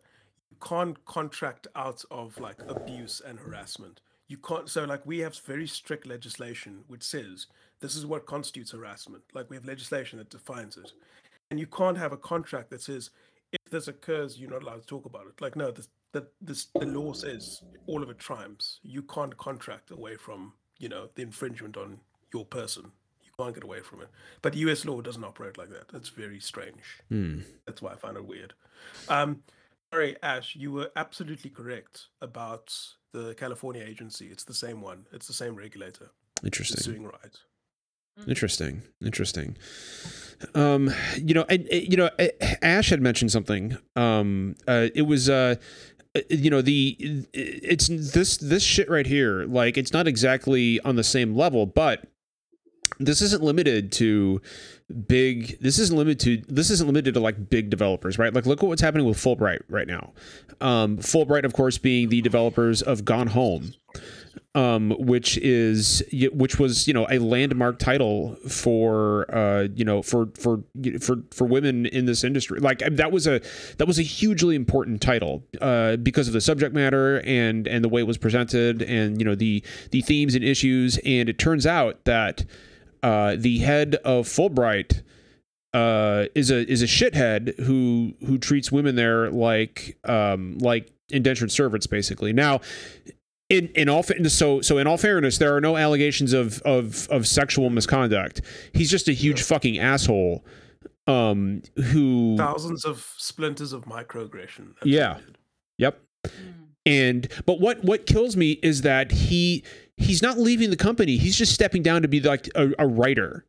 you can't contract out of like abuse and harassment. You can't. So, like, we have very strict legislation which says this is what constitutes harassment. Like, we have legislation that defines it, and you can't have a contract that says if this occurs, you're not allowed to talk about it. Like, no, this the this the law says all of it triumphs. You can't contract away from you know the infringement on your person. You can't get away from it. But U.S. law doesn't operate like that. That's very strange. Hmm. That's why I find it weird. Um, sorry, Ash, you were absolutely correct about the California agency. It's the same one. It's the same regulator. Interesting suing right. Interesting. Interesting. Um, you know, and you know, Ash had mentioned something. Um, uh, it was uh, you know, the it's this this shit right here. Like, it's not exactly on the same level, but this isn't limited to big this isn't limited to this isn't limited to like big developers right like look at what's happening with fullbright right now um fullbright of course being the developers of gone home um, which is which was you know a landmark title for uh, you know for for for for women in this industry. Like that was a that was a hugely important title uh, because of the subject matter and and the way it was presented and you know the the themes and issues. And it turns out that uh, the head of Fullbright uh, is a is a shithead who who treats women there like um, like indentured servants basically. Now in in all fa- so so in all fairness, there are no allegations of of of sexual misconduct. He's just a huge fucking asshole. Um, who Thousands of splinters of microaggression. That's Yeah. what it did. yep. Mm. And but what what kills me is that he he's not leaving the company. He's just stepping down to be like a, a writer.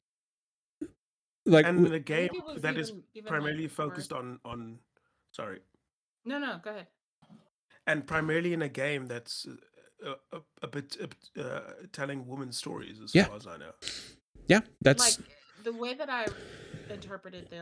Like And in a game it was that is even- even, like, primarily worse. focused on on sorry, No, no, go ahead. and primarily in a game that's a, a, a bit uh, uh, telling women's stories, as Yeah. far as I know. yeah, that's like the way that I interpreted the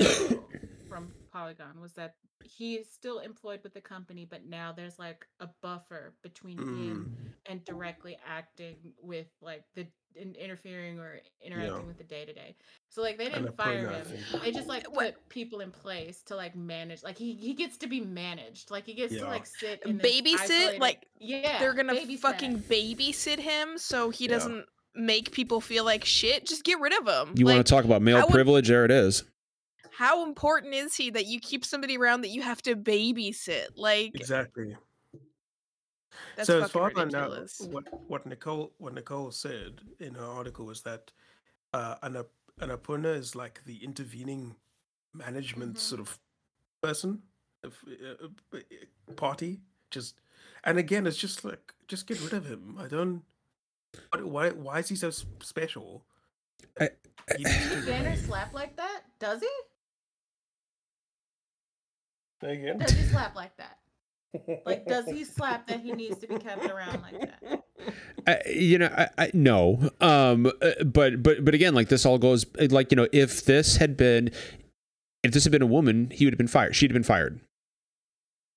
from Polygon was that he is still employed with the company, but now there's like a buffer between him Mm. and directly acting with like the in, interfering or interacting with the day to day. So like they didn't fire him. They just like What- put people in place to like manage. Like he he gets to be managed. Like he gets Yeah. to like sit in Babysit? isolated- Like, yeah, They're gonna babysat. fucking babysit him so he Yeah. doesn't make people feel like shit. Just get rid of him. you want to talk about male I would- privilege? There it is. How important is he that you keep somebody around that you have to babysit? Like Exactly. that's so as fucking far as I know, ridiculous. what what Nicole what Nicole said in her article was that uh, an ap- an apuna is like the intervening management Mhm. sort of person, of, uh, uh, uh, party. Just and again, it's just like just get rid of him. I don't. what- Why why is he so special? I- He needs to Banner slap like that? Does he? Again? Does he slap like that? Like, does he slap that he needs to be kept around like that? I, you know, I, I no. Um, uh, but but but again, like this all goes like you know, if this had been, if this had been a woman, he would have been fired. She'd have been fired.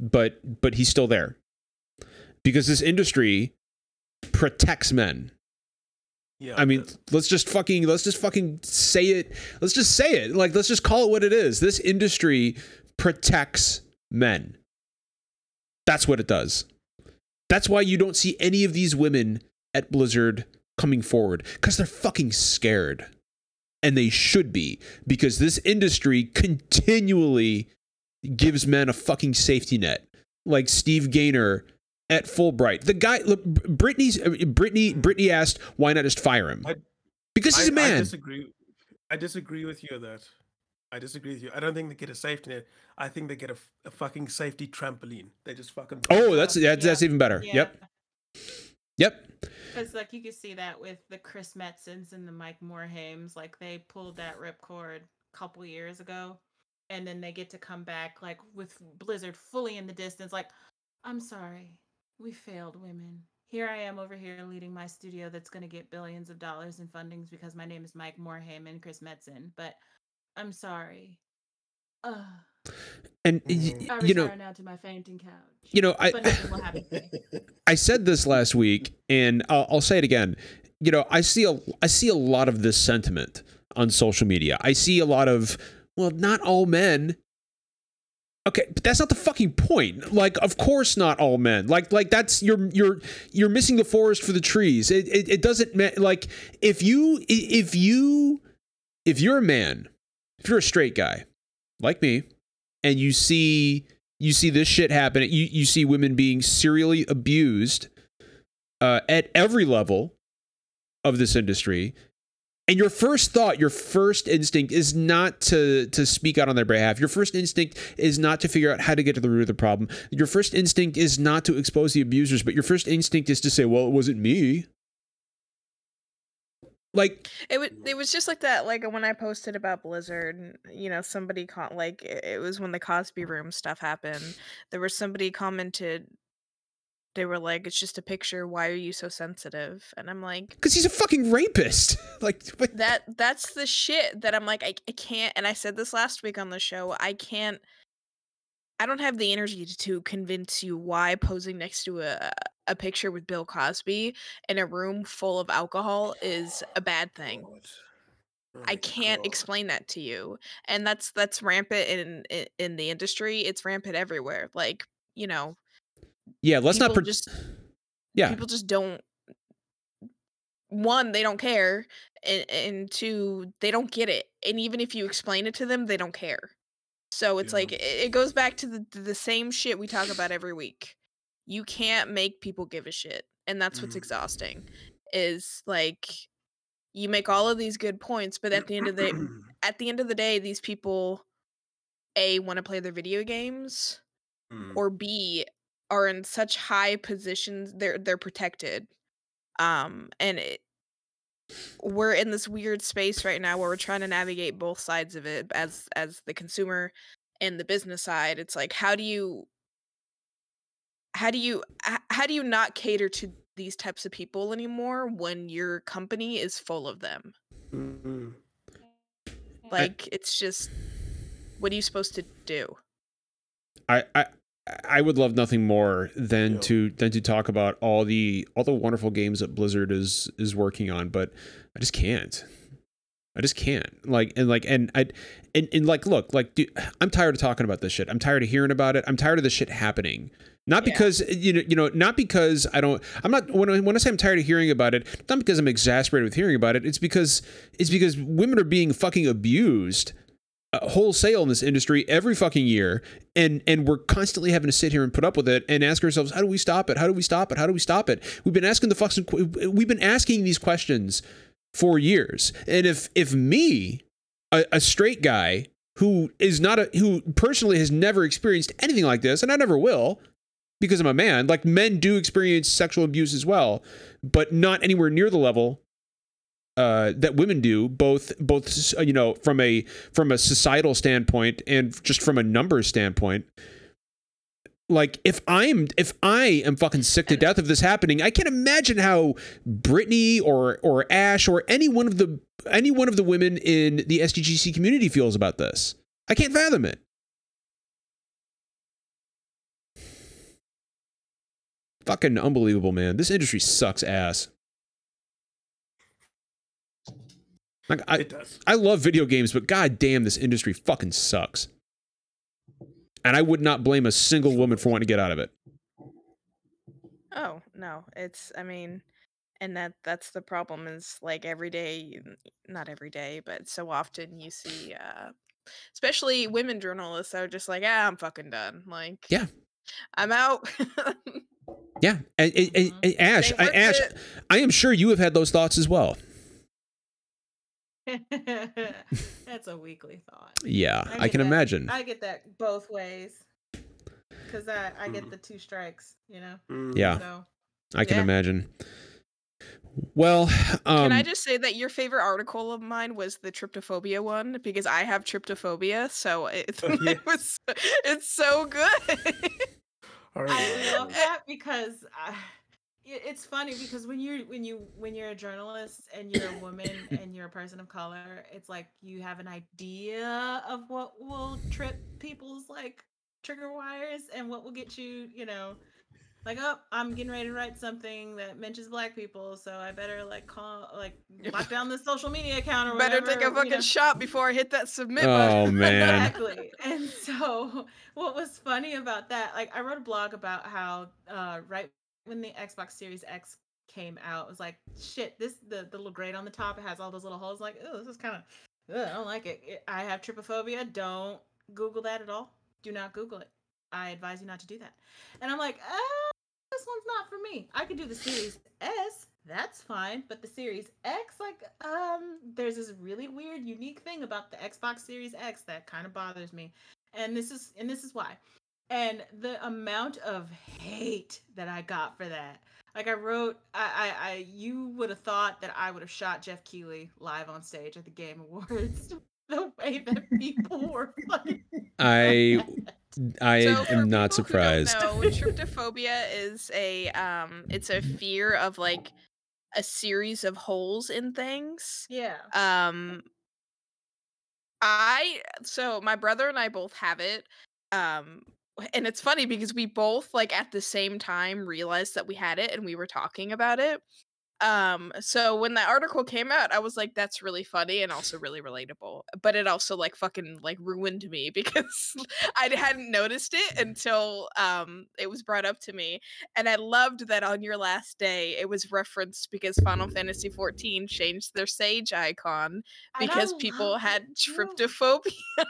But but he's still there because this industry protects men. Yeah, I mean, but- let's just fucking let's just fucking say it. Let's just say it. Like let's just call it what it is. This industry protects men. That's what it does. That's why you don't see any of these women at Blizzard coming forward because they're fucking scared. And they should be because this industry continually gives men a fucking safety net. Like Steve Gaynor at Fullbright. The guy, look, Brittany's, uh, Brittany, Brittany asked, why not just fire him? I- because he's a I, I man. I disagree. I disagree with you on that. I disagree with you. I don't think they get a safety net. I think they get a fucking safety trampoline. They just fucking. oh, that's, that's, Yeah. that's even better. Yep. Yep. Because like you could see that with the Chris Metzens and the Mike Morhaimes, like they pulled that ripcord a couple years ago, and then they get to come back like with Blizzard fully in the distance. Like, I'm sorry, we failed women. Here I am over here leading my studio that's going to get billions of dollars in fundings because my name is Mike Morhaime and Chris Metzen. But I'm sorry. Ugh. And, y- Mhm. I y- you know, retire now to my fainting couch. you know, I, but nothing will happen to me. I said this last week, and I'll, I'll say it again. You know, I see a I see a lot of this sentiment on social media. I see a lot of well, not all men. Okay, but that's not the fucking point. Like, of course, not all men. Like, like that's you're you're you're missing the forest for the trees. It it, it doesn't ma- like if you if you if you're a man, if you're a straight guy like me, and you see you see this shit happen. You you see women being serially abused uh, at every level of this industry, and your first thought, your first instinct is not to to speak out on their behalf. Your first instinct is not to figure out how to get to the root of the problem. Your first instinct is not to expose the abusers, but your first instinct is to say, "Well, it wasn't me." Like, It was mm. it was just like that. Like when I posted about Blizzard, you know, somebody caught like it, it was when the Cosby Room stuff happened. There was somebody commented. They were like, "It's just a picture. Why are you so sensitive?" And I'm like, because he's a fucking rapist. like, what? that that's the shit that I'm like I, I can't and I said this last week on the show I can't I don't have the energy to, convince you why posing next to a a picture with Bill Cosby in a room full of alcohol is a bad thing. God. Oh I can't God. explain that to you. And that's that's rampant in in, in the industry. It's rampant everywhere. Like, you know, yeah, let's not. Pre- just yeah, people just don't one they don't care and, and two they don't get it and even if you explain it to them they don't care so it's Yeah. like it, it goes back to the, the same shit we talk about every week you can't make people give a shit and that's what's Mhm. exhausting is like you make all of these good points but at the end of the at the end of the day these people a want to play their video games Mm. or B are in such high positions they're they're protected. Um and it we're in this weird space right now where we're trying to navigate both sides of it as as the consumer and the business side. It's like how do you how do you how do you not cater to these types of people anymore when your company is full of them? Mhm. Like it's just what are you supposed to do? I, I I would love nothing more than to than to talk about all the all the wonderful games that Blizzard is is working on, but I just can't. I just can't. Like and like and I and, and like look, like dude, I'm tired of talking about this shit. I'm tired of hearing about it. I'm tired of this shit happening. Not Yeah. because you know, you know, not because I don't. I'm not when I, when I say I'm tired of hearing about it. Not because I'm exasperated with hearing about it. It's because it's because women are being fucking abused uh, wholesale in this industry every fucking year and and we're constantly having to sit here and put up with it and ask ourselves how do we stop it? How do we stop it? How do we stop it? We've been asking the fucking we've been asking these questions for years. And if if me a, a straight guy who is not a who personally has never experienced anything like this and I never will because I'm a man like men do experience sexual abuse as well but not anywhere near the level uh, that women do, both both uh, you know from a from a societal standpoint and just from a numbers standpoint. Like if I'm if I am fucking sick to death of this happening, I can't imagine how Brittany or or Ash or any one of the any one of the women in the SDGC community feels about this. I can't fathom it. Fucking unbelievable, man. This industry sucks ass. Like I, it does. I love video games, but god damn, this industry fucking sucks. And I would not blame a single woman for wanting to get out of it. Oh, no. It's I mean and that that's the problem is like every day not every day but so often you see uh especially women journalists are just like ah i'm fucking done like Yeah. i'm out Yeah, and, and- and- Mhm. and Ash, I, Ash, it. I am sure you have had those thoughts as well. That's a weekly thought. Yeah, I, get can that- imagine. I get that both ways. Cause I, I Mm. get the two strikes, you know. Mm. Yeah. So I can Yeah. imagine. Well, um, can i just say that your favorite article of mine was the tryptophobia one because i have tryptophobia so it, Oh, yeah. it was it's so good All right. I love that because I, it- it's funny because when you're when you when you're a journalist and you're a woman and you're a person of color, it's like you have an idea of what will trip people's like trigger wires and what will get you, you know, like oh, I'm getting ready to write something that mentions black people, so I better like call like lock down the social media account or better whatever. take a you fucking know. shot before i hit that submit button oh man, Exactly. And so what was funny about that, like I wrote a blog about how uh right when the Xbox Series X came out, it was like, shit, this the, the little grate on the top, it has all those little holes. Like, oh, this is kind of I don't like it. it. I have trypophobia. Don't Google that at all. Do not Google it. I advise you not to do that. And I'm like, ah, this one's not for me. I could do the Series S. That's fine, but the Series X, like, um, there's this really weird, unique thing about the Xbox Series X that kind of bothers me, and this is, and this is why. And the amount of hate that I got for that, like, I wrote, I, I, I you would have thought that I would have shot Geoff Keighley live on stage at the Game Awards. the way that people were fucking. I I So am not people who don't surprised. know, tryptophobia is a um, it's a fear of like a series of holes in things. yeah. Um, I so my brother and I both have it. Um, and it's funny because we both like at the same time realized that we had it and we were talking about it. Um, so when that article came out, I was like, that's really funny and also really relatable. But it also like fucking like ruined me because I hadn't noticed it until um it was brought up to me. And I loved that on your last day it was referenced because Final Fantasy 14 changed their sage icon because people had tryptophobia.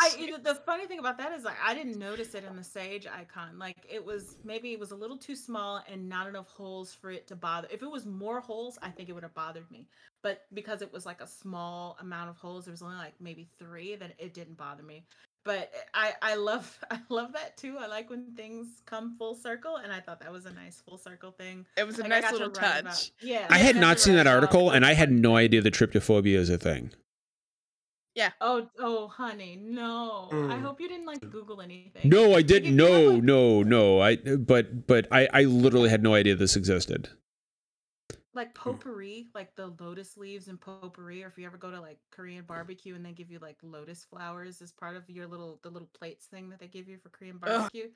I the funny thing about that is like I didn't notice it in the sage icon. Like it was maybe it was a little too small and not enough holes for it to bother. If it was more holes, I think it would have bothered me. But because it was like a small amount of holes, there was only like maybe three, then it didn't bother me. But I I love I love that too. I like when things come full circle, and I thought that was a nice full circle thing. it was a Like, nice got to little about- touch. yeah, I had not seen that article, it and I had no idea that tryptophobia is a thing. Yeah. Oh, oh, honey, no! I Mm. hope you didn't like Google anything. No, I didn't. you have, No, no, no. I but but I I literally had no idea this existed. Like potpourri, like the lotus leaves and potpourri, or if you ever go to like Korean barbecue and they give you like lotus flowers as part of your little the little plates thing that they give you for Korean barbecue,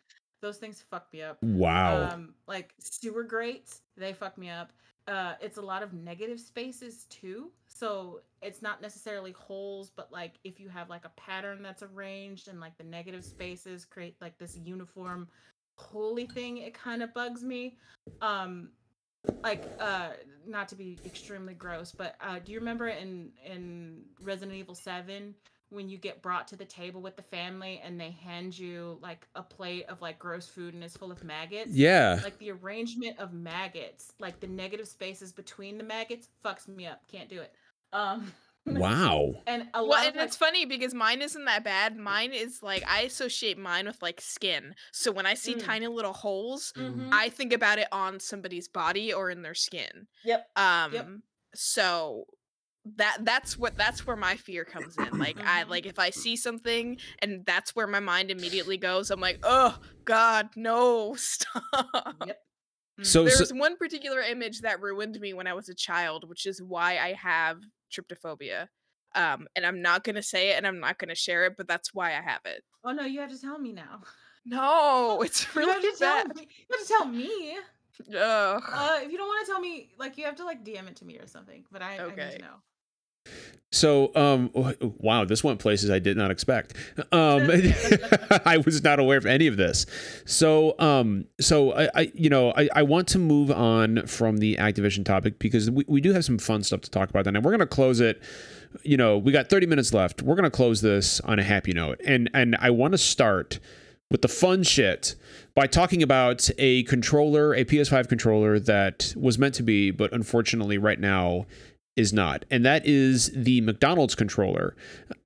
those things fuck me up. Wow. Um, like sewer grates, they fuck me up. Uh, it's a lot of negative spaces too. So it's not necessarily holes, but like if you have like a pattern that's arranged and like the negative spaces create like this uniform holy thing, it kind of bugs me. Um, like uh, not to be extremely gross, but uh, do you remember in in Resident Evil Seven? when you get brought to the table with the family and they hand you like a plate of like gross food and it's full of maggots yeah. like the arrangement of maggots like the negative spaces between the maggots fucks me up can't do it um Wow. and a lot Well, and like, it's funny because mine isn't that bad. Mine is like I associate mine with like skin. So when I see Mm. tiny little holes, Mhm. I think about it on somebody's body or in their skin. yep Um yep. so that that's what that's where my fear comes in. Like I like if I see something and that's where my mind immediately goes, I'm like, "Oh god, no, stop." yep Mm. So, so There's one particular image that ruined me when I was a child, which is why I have tryptophobia. Um, and I'm not gonna say it and I'm not gonna share it, but that's why I have it. oh no you have to tell me now No, it's you have really to tell bad. me you have to tell me Ugh. uh if you don't want to tell me like you have to like dm it to me or something but i, I need to know So, um, wow, this went places I did not expect. Um, I was not aware of any of this. So, um, so I, I you know, I, I want to move on from the Activision topic because we, we do have some fun stuff to talk about, and we're going to close it. You know, we got 30 minutes left. We're going to close this on a happy note, and and I want to start with the fun shit by talking about a controller, a PS5 controller that was meant to be, but unfortunately, right now is not, and that is the McDonald's controller.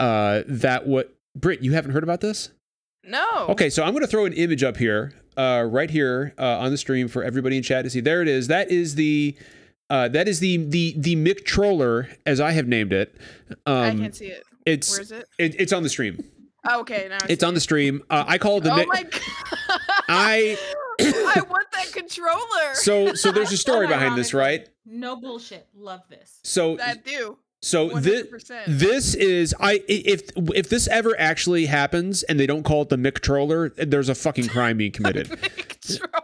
Uh, that what Britt, you haven't heard about this? No. Okay, so I'm going to throw an image up here, uh, right here uh, on the stream for everybody in chat to see. There it is. That is the. Uh, that is the the the McTroller, as I have named it. Um, I can't see it. It's Where is it? it, it's on the stream. Oh, okay, now It's on the stream. Uh, I call it the. Oh my god! I I want that controller. so so there's a story behind this, right? No bullshit. Love this. So I do. so this 100%. this is I i- if if this ever actually happens and they don't call it the McTroller, there's a fucking crime being committed.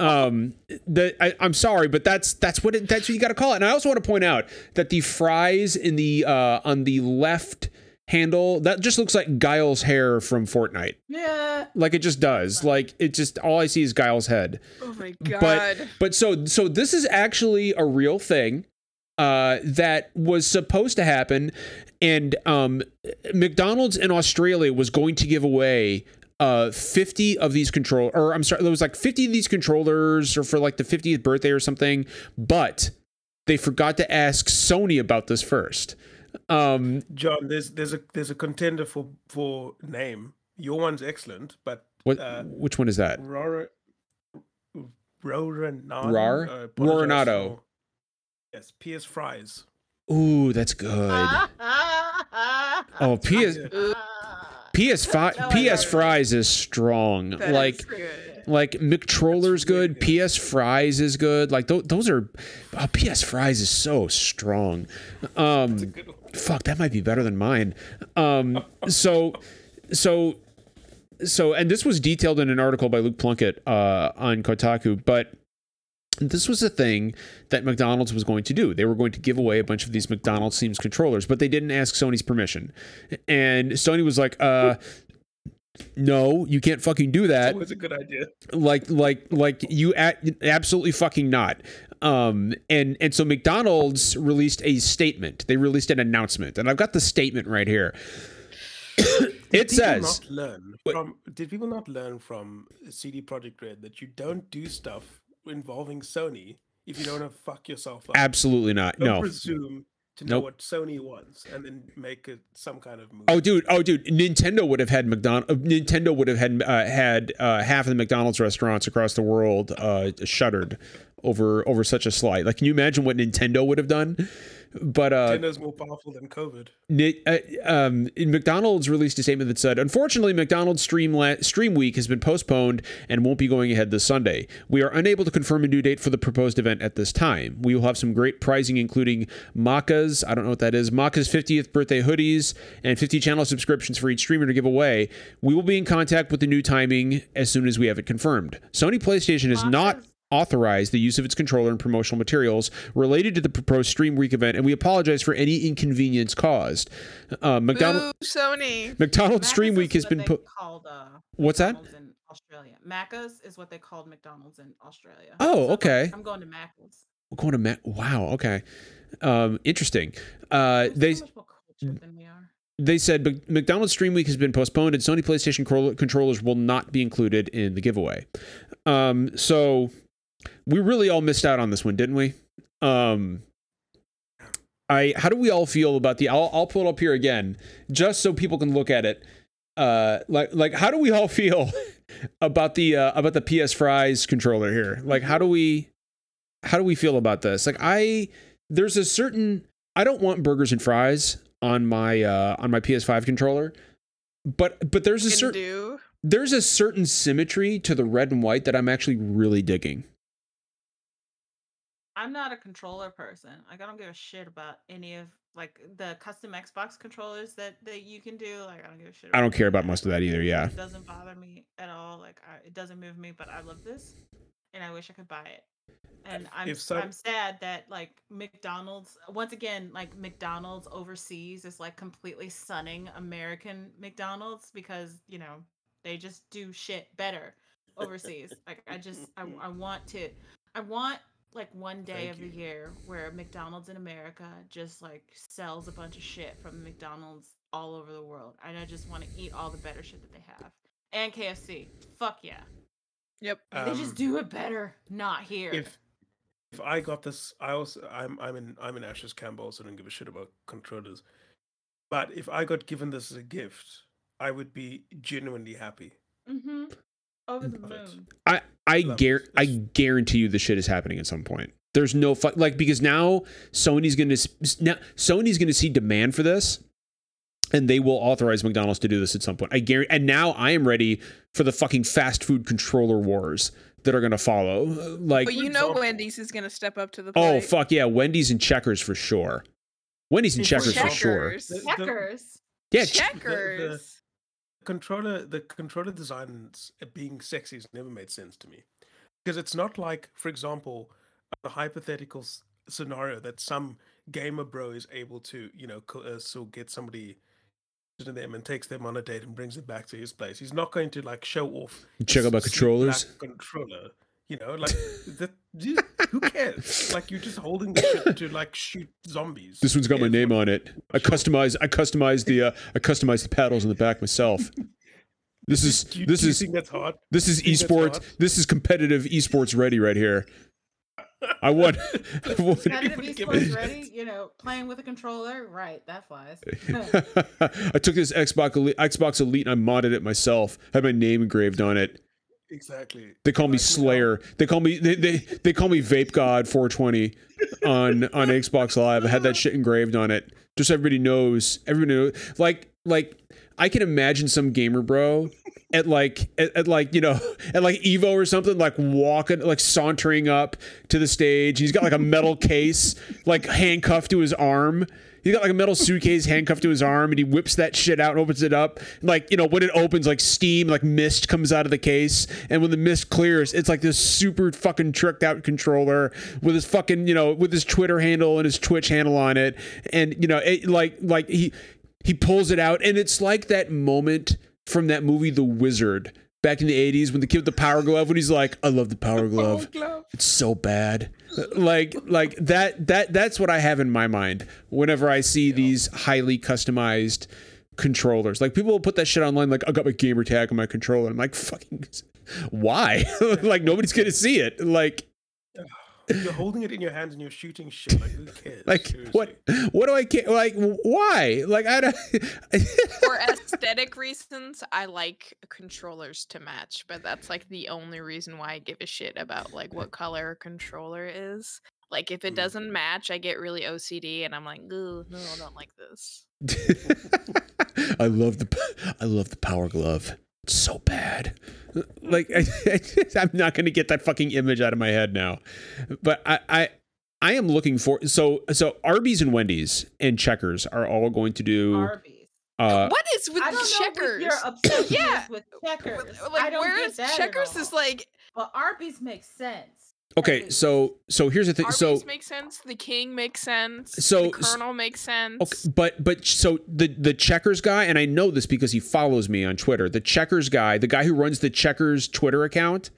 Um the I, i'm sorry but that's that's what it, that's what you got to call it and i also want to point out that the fries in the uh on the left handle that just looks like guile's hair from fortnite Yeah. like it just does like it just all i see is guile's head oh my god. but but so so this is actually a real thing uh that was supposed to happen and um mcdonald's in australia was going to give away uh 50 of these control or i'm sorry there was like 50 of these controllers or for like the 50th birthday or something but they forgot to ask sony about this first um John, there's there's a there's a contender for for name. Your one's excellent, but what Uh, which one is that Rora Roranado. Rar? I apologize for- Yes, PS Fries. ooh that's good oh ps ps5 No, ps fries is strong that is like good. like McTroller's good, good. PS Fries is good. Like th- those are oh, PS Fries is so strong. Um It's a good one. fuck, that might be better than mine. Um so so so and this was detailed in an article by Luke Plunkett uh on Kotaku, but this was a thing that McDonald's was going to do. They were going to give away a bunch of these McDonald's themed controllers, but they didn't ask Sony's permission. And Sony was like, uh no, you can't fucking do that That was a good idea. like like like you a- absolutely fucking not um and and so mcdonald's released a statement. They released an announcement. And i've got the statement right here. It says learn from did people not learn from CD Projekt Red that you don't do stuff involving Sony if you don't want to fuck yourself up? absolutely not. Don't no. presume to know Nope. what Sony wants and then make some kind of move. Oh, dude! Oh, dude! Nintendo would have had McDonald. uh, Nintendo would have had uh, had uh, half of the McDonald's restaurants across the world uh, shuttered over over such a slight. Like, can you imagine what Nintendo would have done? But uh, Nintendo's more powerful than COVID. Uh, um, McDonald's released a statement that said, "Unfortunately, McDonald's Stream la- Stream Week has been postponed and won't be going ahead this Sunday. We are unable to confirm a new date for the proposed event at this time. We will have some great pricing, including Macca's. I don't know what that is. Macca's 50th birthday hoodies and 50 channel subscriptions for each streamer to give away. We will be in contact with the new timing as soon as we have it confirmed. Sony PlayStation is not." Macca's- authorize the use of its controller and promotional materials related to the proposed Stream Week event, and we apologize for any inconvenience caused. Uh, McDonald, Boo, Sony. McDonald's Macca's Stream Week has been put. called uh, What's that? In Australia. Macca's is what they called McDonald's in Australia. Oh, So okay. I'm going to Macca's. We're going to Mac. Wow. Okay. Um, interesting. Uh, They're so much more cultured than we are. they said "Mc- McDonald's Stream Week has been postponed, and Sony PlayStation controllers will not be included in the giveaway. Um, so we really all missed out on this one, didn't we? Um, I how do we all feel about the? I'll I'll pull it up here again, just so people can look at it. Uh, like like how do we all feel about the uh, about the PS Fries controller here? Like how do we how do we feel about this? Like I there's a certain I don't want burgers and fries on my uh on my PS5 controller. But but there's a certain there's a certain symmetry to the red and white that I'm actually really digging. I'm not a controller person. Like I don't give a shit about any of like the custom Xbox controllers that that you can do. Like I don't give a shit. I don't care about most of that either, yeah. It doesn't bother me at all. Like I, it doesn't move me, but I love this, and I wish I could buy it. and I'm If s- some- I'm sad that like McDonald's once again like McDonald's overseas is like completely sunning American McDonald's because you know they just do shit better overseas. like I just I, mm. I want to I want like one day Thank of the year where McDonald's in America just like sells a bunch of shit from McDonald's all over the world. And I just want to eat all the better shit that they have. And KFC. Fuck yeah. Yep. they just Um, do it better. Not here. if if I got this, I also I'm I'm in I'm in Ash's camp. I Also, don't give a shit about controllers. But if I got given this as a gift, I would be genuinely happy. mm-hmm. Over the moon. I I Love gar- it. I guarantee you the shit is happening at some point. There's no fu- like because now Sony's going to now Sony's going to see demand for this and they will authorize McDonald's to do this at some point. I guarantee and now I am ready for the fucking fast food controller wars that are going to follow. Like But you know example- Wendy's is gonna step up to the oh fuck yeah, Wendy's and Checkers for sure. Wendy's and For Checkers for sure. Checkers. The- the- Checkers. Yeah, ch- Checkers. Controller the controller designs uh, being sexy has never made sense to me because it's not like for example a hypothetical scenario that some gamer bro is able to you know co- uh, so get somebody to them and takes them on a date and brings it back to his place he's not going to like show off check out my controllers. controller you know like that who cares like you're just holding the shit to like shoot zombies This one's got my name on it. I Sure. customized I customized the uh, I customized the paddles in the back myself. This is do you, this do you is think that's hard this is esports. This is competitive esports ready right here. I won. I won. Competitive esports ready? You know, playing with a controller? Right, that flies. I took this Xbox Elite, Xbox Elite and I modded it myself. Had my name engraved on it. Exactly They call me Slayer. They call me they, they they call me Vape God 420 on on Xbox Live. I had that shit engraved on it. Just so everybody knows. Everybody knows. Like like I can imagine some gamer bro at like at, at like you know at like Evo or something like walking like sauntering up to the stage. He's got like a metal case like handcuffed to his arm. He's got like a metal suitcase handcuffed to his arm, and he whips that shit out and opens it up. Like you know, when it opens, like steam, like mist comes out of the case, and when the mist clears, it's like this super fucking tricked out controller with his fucking you know with his Twitter handle and his Twitch handle on it, and you know, it, like like he he pulls it out, and it's like that moment from that movie The Wizard back in the '80s when the kid with the power glove, when he's like, "I love the power glove." it's so bad. Like like that that that's what i have in my mind whenever i see these highly customized controllers. Like people will put that shit online like i got my gamer tag on my controller. I'm like fucking why? Like nobody's gonna see it. Like You're holding it in your hands and you're shooting shit. Like who cares? like what Seriously. what do i care like why like i don't For aesthetic reasons, I like controllers to match, but that's like the only reason why I give a shit about like what color a controller is. Like if it Mm. doesn't match, I get really OCD and I'm like, Ooh, no, I don't like this. I love the I love the power glove. It's so bad. Like I, am not going to get that fucking image out of my head now. But I, I I am looking for so so Arby's and Wendy's and Checkers are all going to do Arby's. uh what is with I don't know checkers? what your obsession Yeah. is with checkers. With- I like don't where get is that at checkers is like But Arby's makes sense. Okay, so so here's the thing Arby's so makes sense, the king makes sense, So- the colonel makes sense. Okay, but but so the the checkers guy, and I know this because he follows me on Twitter. The checkers guy, the guy who runs the checkers Twitter account,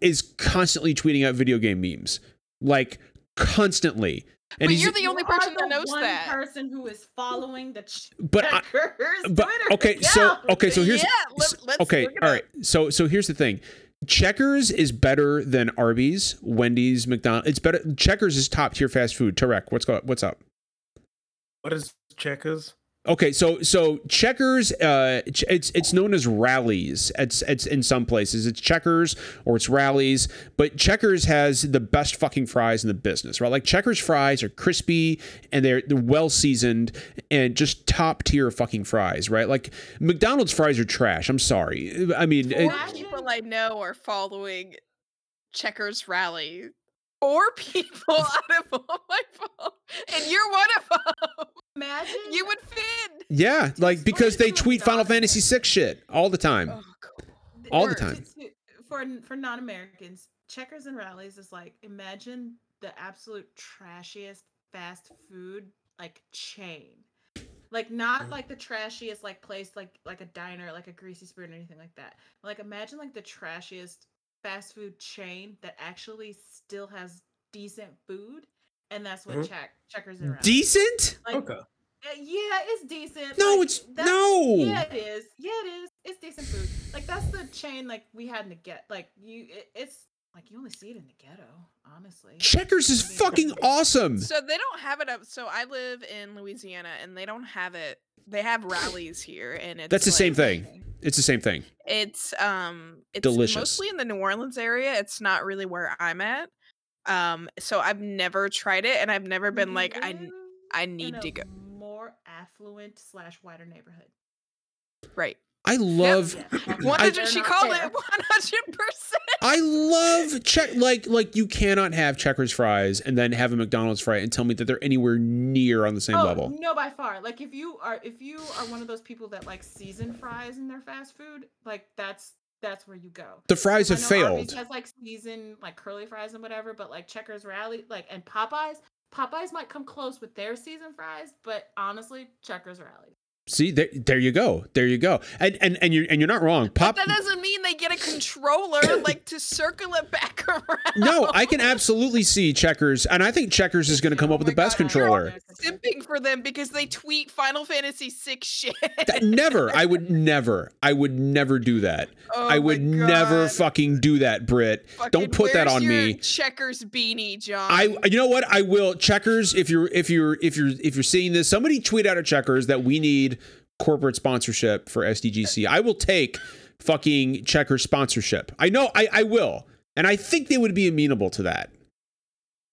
is constantly tweeting out video game memes, like constantly. And But you're the only You person that the knows one that. person who is following the ch- but I, checkers but Twitter okay, so okay, so here's yeah, let, let's okay, look it all up. right. So so here's the thing. Checkers is better than Arby's, Wendy's, McDonald's. It's better. Checkers is top tier fast food. Tarek, what's go? What's up? What is checkers? Okay, so so checkers, uh, it's it's known as rallies. It's it's in some places it's checkers or it's rallies, but checkers has the best fucking fries in the business, right? Like checkers fries are crispy and they're they're well seasoned and just top tier fucking fries, right? Like McDonald's fries are trash. I'm sorry. I mean, it- people I know are following Checkers Rally. Four people out of all my phone, and you're one of them. Imagine You would fit. yeah, like because they explain to a tweet Final Fantasy VI shit all the time. Oh, God. All the time. to- to- for for non-Americans. Checkers and Rallies is like imagine the absolute trashiest fast food like chain. Like not Mm. like the trashiest like place like like a diner, like a greasy spoon or anything like that. Like imagine like the trashiest fast food chain that actually still has decent food. And that's what Mhm. check checkers and Decent? Like, Okay. uh, yeah, it's decent. No, like, it's that's- no. Yeah, it is. Yeah, it is. It's decent food. Like that's the chain. Like we had in the get. Like you, it, it's like you only see it in the ghetto. Honestly. Checkers is fucking awesome. So they don't have it up. So I live in Louisiana, and they don't have it. They have rallies here, and it's That's the same thing. It's the same thing. It's um, it's Delicious. mostly in the New Orleans area. It's not really where I'm at. Um, so I've never tried it, and I've never been like, I Live I in need a to go. more affluent slash wider neighborhood. Right. I love Yeah, that's What why did they're she called call there. it? One hundred percent. I love check like like you cannot have Checkers fries and then have a McDonald's fry and tell me that they're anywhere near on the same oh, level. No, by far. Like if you are if you are one of those people that like season fries in their fast food, like that's that's where you go. The fries I have know Arby's failed. has like season like curly fries and whatever, but like Checkers Rally, like and Popeyes, Popeyes might come close with their season fries, but honestly, Checkers Rally. See, there, there you go. There you go. And and and you're and you're not wrong. Pop That doesn't mean they get a controller like to circle it back around. No, I can absolutely see Checkers and I think Checkers is going to come Oh up with the oh best God, you're controller. simping for them because they tweet Final Fantasy VI shit. That- never. I would never. I would never do that. Oh I would never fucking do that, Brit. Fucking Don't put that on me. Checkers beanie, John. I you know what I will checkers if you're if you're if you're if you're seeing this somebody tweet out at checkers that we need corporate sponsorship for SDGC. I will take fucking checker sponsorship. I know I I will. And I think they would be amenable to that.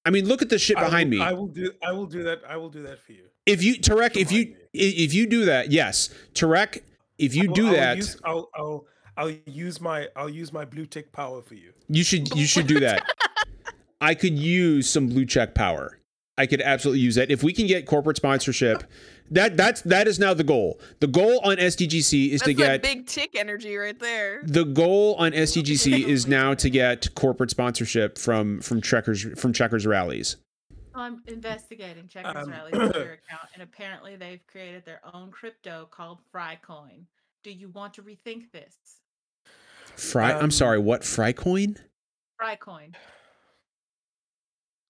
I mean, look at the shit I will- behind me. I will do. I will do that. I will do that for you. if you Tarek, if you me. if you do that, yes. Tarek, if you will- do I will that, use- I'll, I'll I'll use my I'll use my blue tick power for you. You should you should do that. I could use some blue check power. I could absolutely use that. If we can get corporate sponsorship, that that's that is now the goal. The goal on SDGC is That's to that get big tick energy right there. the goal on SDGC is now to get corporate sponsorship from from checkers from checkers rallies. I'm investigating Checkers Um, Rally's Twitter account, and apparently they've created their own crypto called Frycoin. Do you want to rethink this? Fry I'm Um, sorry, what Frycoin? Frycoin.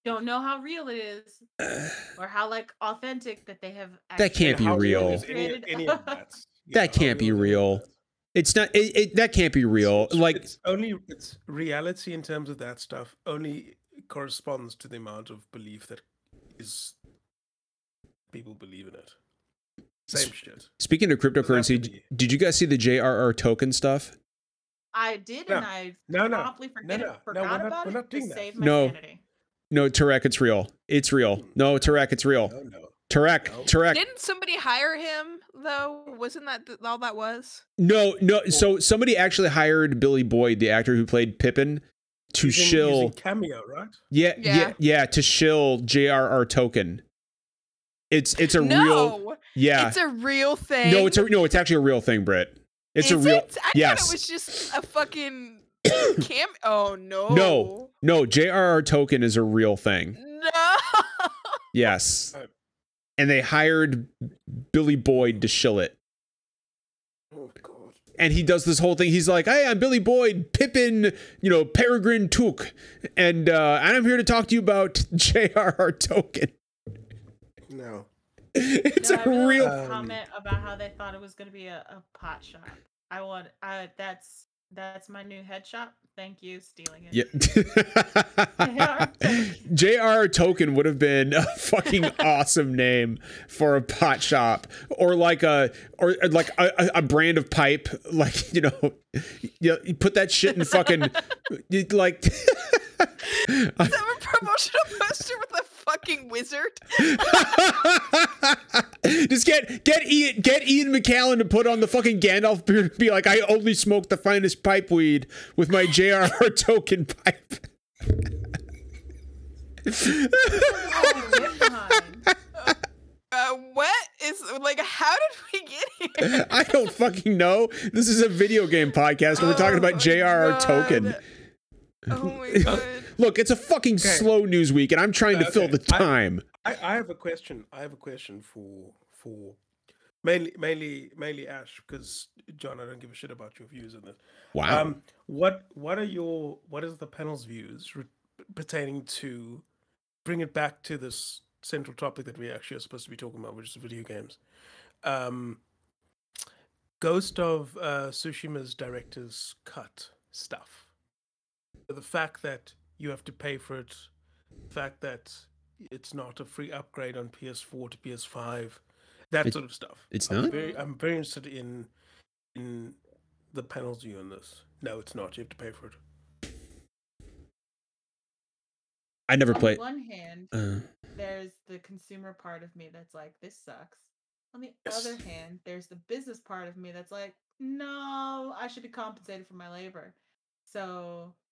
Don't know how real it is or how like authentic that they have. That can't be real. any, any that? That can't be is any of real. It's not it, it, that can't be real. It's- Like it's only it's reality in terms of that stuff only corresponds to the amount of belief that is people believe in it. Same shit. speaking of cryptocurrency, be- did you guys see the JRR token stuff? I did, No, and I no, no, promptly no, forget, no, no, forgot we're not- about we're it not to doing that. save my No. sanity. No, Tarek, it's real. It's real. No, Tarek, it's real. No, no. Tarek, No. Tarek. Didn't somebody hire him though? Wasn't that th- all that was? No, no. So somebody actually hired Billy Boyd, the actor who played Pippin, to Using- shill. using cameo, right? Yeah, yeah, Yeah. yeah, to shill JRR token. It's it's a real. no, Yeah. it's a real thing. no, it's a no. It's actually a real thing, Britt. It's a real. It? I yes. thought it was just a fucking cam. Oh no. No. No, JRR token is a real thing. No. Yes. And they hired Billy Boyd to shill it. Oh god. and he does this whole thing. He's like, "Hey, I'm Billy Boyd, Pippin, you know, Peregrine Took, and uh, and I'm here to talk to you about J.R.R. Token." No. It's No, I a really real. want to Um, comment about how they thought it was going to be a, a pot shop. I want. I that's that's my new head shop. Thank you, stealing it. Yeah. J.R.R. Token would have been a fucking awesome name for a pot shop, or like a or or like a, a- brand of pipe, like you know, you, you put that shit in fucking like. Is that a promotional poster with a fucking wizard? Just get get Ian get Ian McKellen to put on the fucking Gandalf beard and be like, I only smoke the finest pipe weed with my JRR token pipe. Oh. Uh, what is like? How did we get here? I don't fucking know. This is a video game podcast and we're talking Oh about my JRR token. Oh my god. Look, it's a fucking Okay. slow news week, and I'm trying to fill Okay, the I- time. I, I have a question. I have a question for for mainly mainly mainly Ash because John, I don't give a shit about your views on this. wow. Um, what what are your what is the panel's views re- pertaining to bring it back to this central topic that we actually are supposed to be talking about, which is video games. Um, Ghost of uh, Tsushima's director's cut stuff. The fact that you have to pay for it, the fact that it's not a free upgrade on PS4 to PS5, that It- sort of stuff. it's I'm not? Very, I'm very interested in in the panel's view on this. No, it's not. You have to pay for it. I never played. On played. one hand, Uh, there's the consumer part of me that's like, this sucks. On the Yes. other hand, there's the business part of me that's like, no, I should be compensated for my labor. So if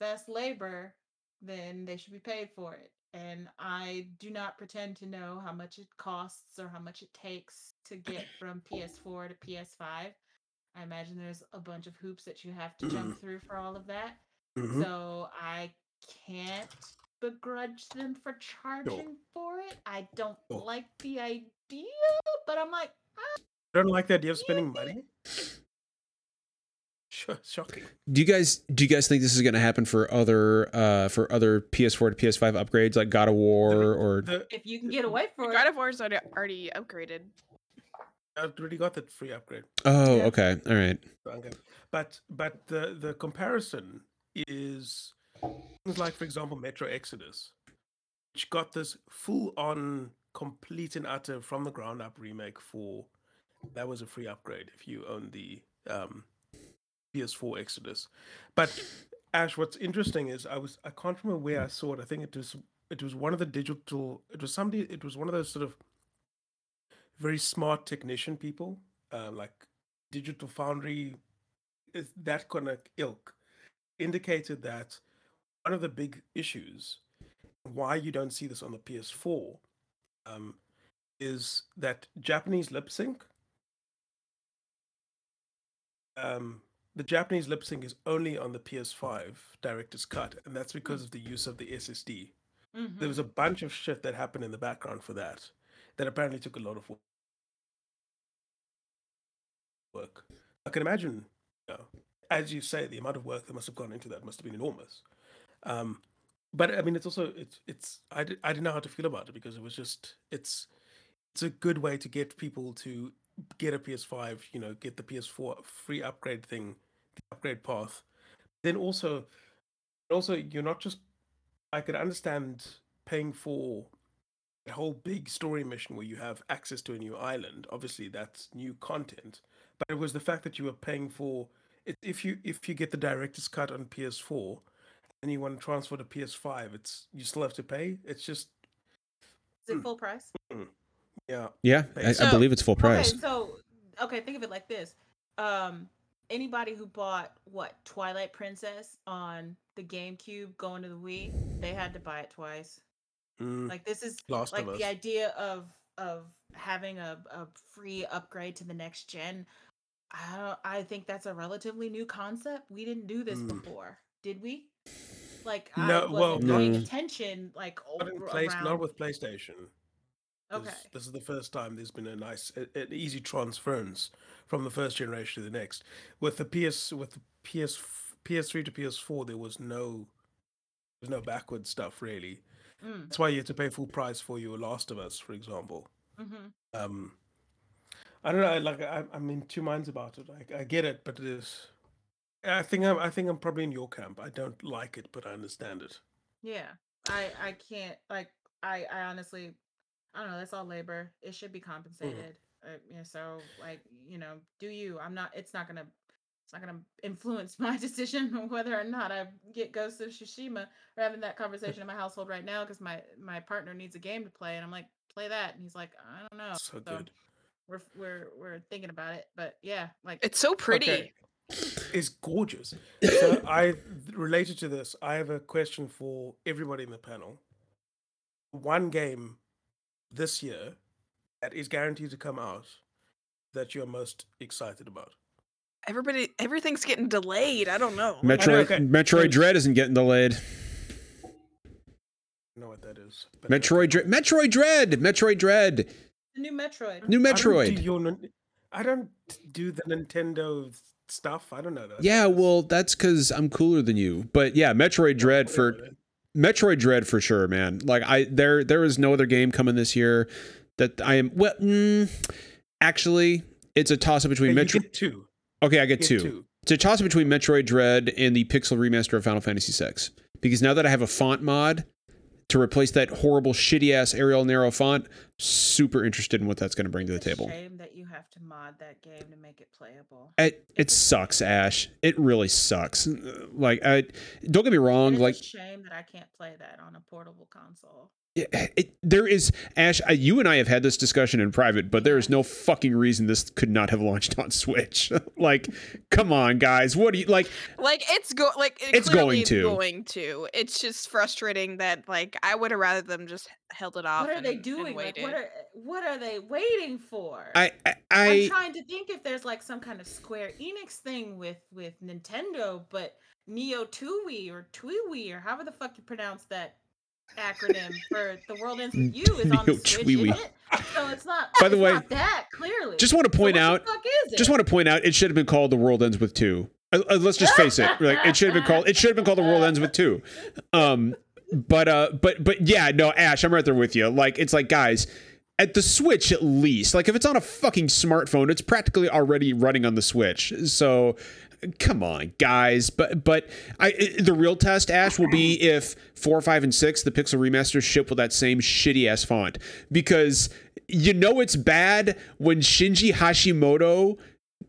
that's labor, then they should be paid for it. And I do not pretend to know how much it costs or how much it takes to get from PS4 to PS5. I imagine there's a bunch of hoops that you have to jump through for all of that. Mhm. So I can't begrudge them for charging for it. I don't like the idea, but I'm like, ah, don't like the idea of spending money. Sure, shocking. do you guys do you guys think this is going to happen for other uh for other PS4 to PS5 upgrades like God of War or The, if you can get away for God it. of War's already, already upgraded. I've already got that free upgrade. Oh, Yeah. okay. All right. But but the the comparison is things like, for example, Metro Exodus, which got this full on, complete and utter from the ground up remake for that was a free upgrade if you own the um, PS4 Exodus. But Ash, what's interesting is I was I can't remember where I saw it. I think it was it was one of the digital. It was somebody. It was one of those sort of very smart technician people, uh, like Digital Foundry, that kind of ilk, indicated that one of the big issues why you don't see this on the PS4 um, is that Japanese lip sync. Um, the Japanese lip sync is only on the PS5 director's cut, and that's because of the use of the SSD. There Mhm. was a bunch of shit that happened in the background for that, that apparently took a lot of work. I can imagine, you know, as you say, the amount of work that must have gone into that must have been enormous. Um, but I mean, it's also it's it's I, di- I didn't know how to feel about it because it was just it's it's a good way to get people to get a PS5, you know, get the PS4 free upgrade thing, upgrade path. Then also, also you're not just. I could understand paying for a whole big story mission where you have access to a new island. Obviously, that's new content. But it was the fact that you were paying for it. If you if you get the director's cut on PS4 and you want to transfer to PS5, it's you still have to pay. It's just Is it Mm. full price? yeah. Yeah, I, I believe it's full price. Okay, so okay, think of it like this. Um anybody who bought what Twilight Princess on the GameCube going to the Wii, they had to buy it twice. Mm, Like this is Last like the idea of of having a, a free upgrade to the next gen. I don't, I think that's a relatively new concept. We didn't do this Mm. before, did we? Like No, I wasn't well, paying No. attention like not, in over, place, around. not with PlayStation. Okay. This is the first time there's been a nice, a- an easy transference from the first generation to the next. With the PS, with the PS, PS3 to PS4, there was no, there's no backward stuff really. Mm, That's why you had to pay full price for your Last of Us, for example. hmm Um, I don't know. Like I, I'm in two minds about it. I, I get it, but it is. I think I'm. I think I'm probably in your camp. I don't like it, but I understand it. Yeah, I I can't like I I honestly I don't know. That's all labor. It should be compensated. Uh, yeah, so like you know, do you? I'm not. It's not gonna. It's not gonna influence my decision on whether or not I get Ghost of Tsushima. We're having that conversation in my household right now because my my partner needs a game to play, and I'm like, play that, and he's like, I don't know. So good. We're we're we're thinking about it, but yeah, like It's so pretty. Okay. It's gorgeous. So I related to this. I have a question for everybody in the panel. One game this year that is guaranteed to come out that you're most excited about. everybody everything's getting delayed. I don't know. Metroid okay. Metroid Dread isn't getting delayed. I know what that is. but. Metroid Dread Metroid Dread Metroid Dread The new Metroid. New I don't do Metroid. your I don't do the Nintendo stuff. I don't know that. Yeah, well, that's because I'm cooler than you. But yeah, Metroid Dread for Metroid Dread for sure, man. Like I there there is no other game coming this year that I am. Well, mm, actually, it's a toss up between you Metro. get two. Okay, I get Get two. two. It's a toss up between Metroid Dread and the pixel remaster of Final Fantasy VI. Because now that I have a font mod to replace that horrible shitty ass Arial Narrow font, super interested in what that's going to bring to the It's table. Shame that you have to mod that game to make it playable. It it sucks, Ash. It really sucks. Like I don't get me wrong. It's Like a shame that I can't play that on a portable console. It, it, there is Ash. I, you and I have had this discussion in private, but there is no fucking reason this could not have launched on Switch. like, come on, guys. What do you like? Like it's go like it It's going to. going to. It's just frustrating that like I would have rather them just held it off. What are they and- and doing? Like, what are what are they waiting for? I I, I'm trying to think if there's like some kind of Square Enix thing with with Nintendo, but Neo Tui or Tui or however the fuck you pronounce that acronym for the world ends with you is on the Switch, isn't it? So it's not. By the way, that clearly. just want to point what out. The fuck is it? Just want to point out. It should have been called "The World Ends with Two. Uh, uh, let's just face it. Like it should have been called. It should have been called "The World Ends with Two. Um, but uh, but but yeah, no, Ash, I'm right there with you. Like it's like guys. At the Switch, at least, like if it's on a fucking smartphone, it's practically already running on the Switch. So, come on, guys. But but I the real test, Ash, will be if four, five, and six, the Pixel remasters ship with that same shitty ass font, because you know it's bad when Shinji Hashimoto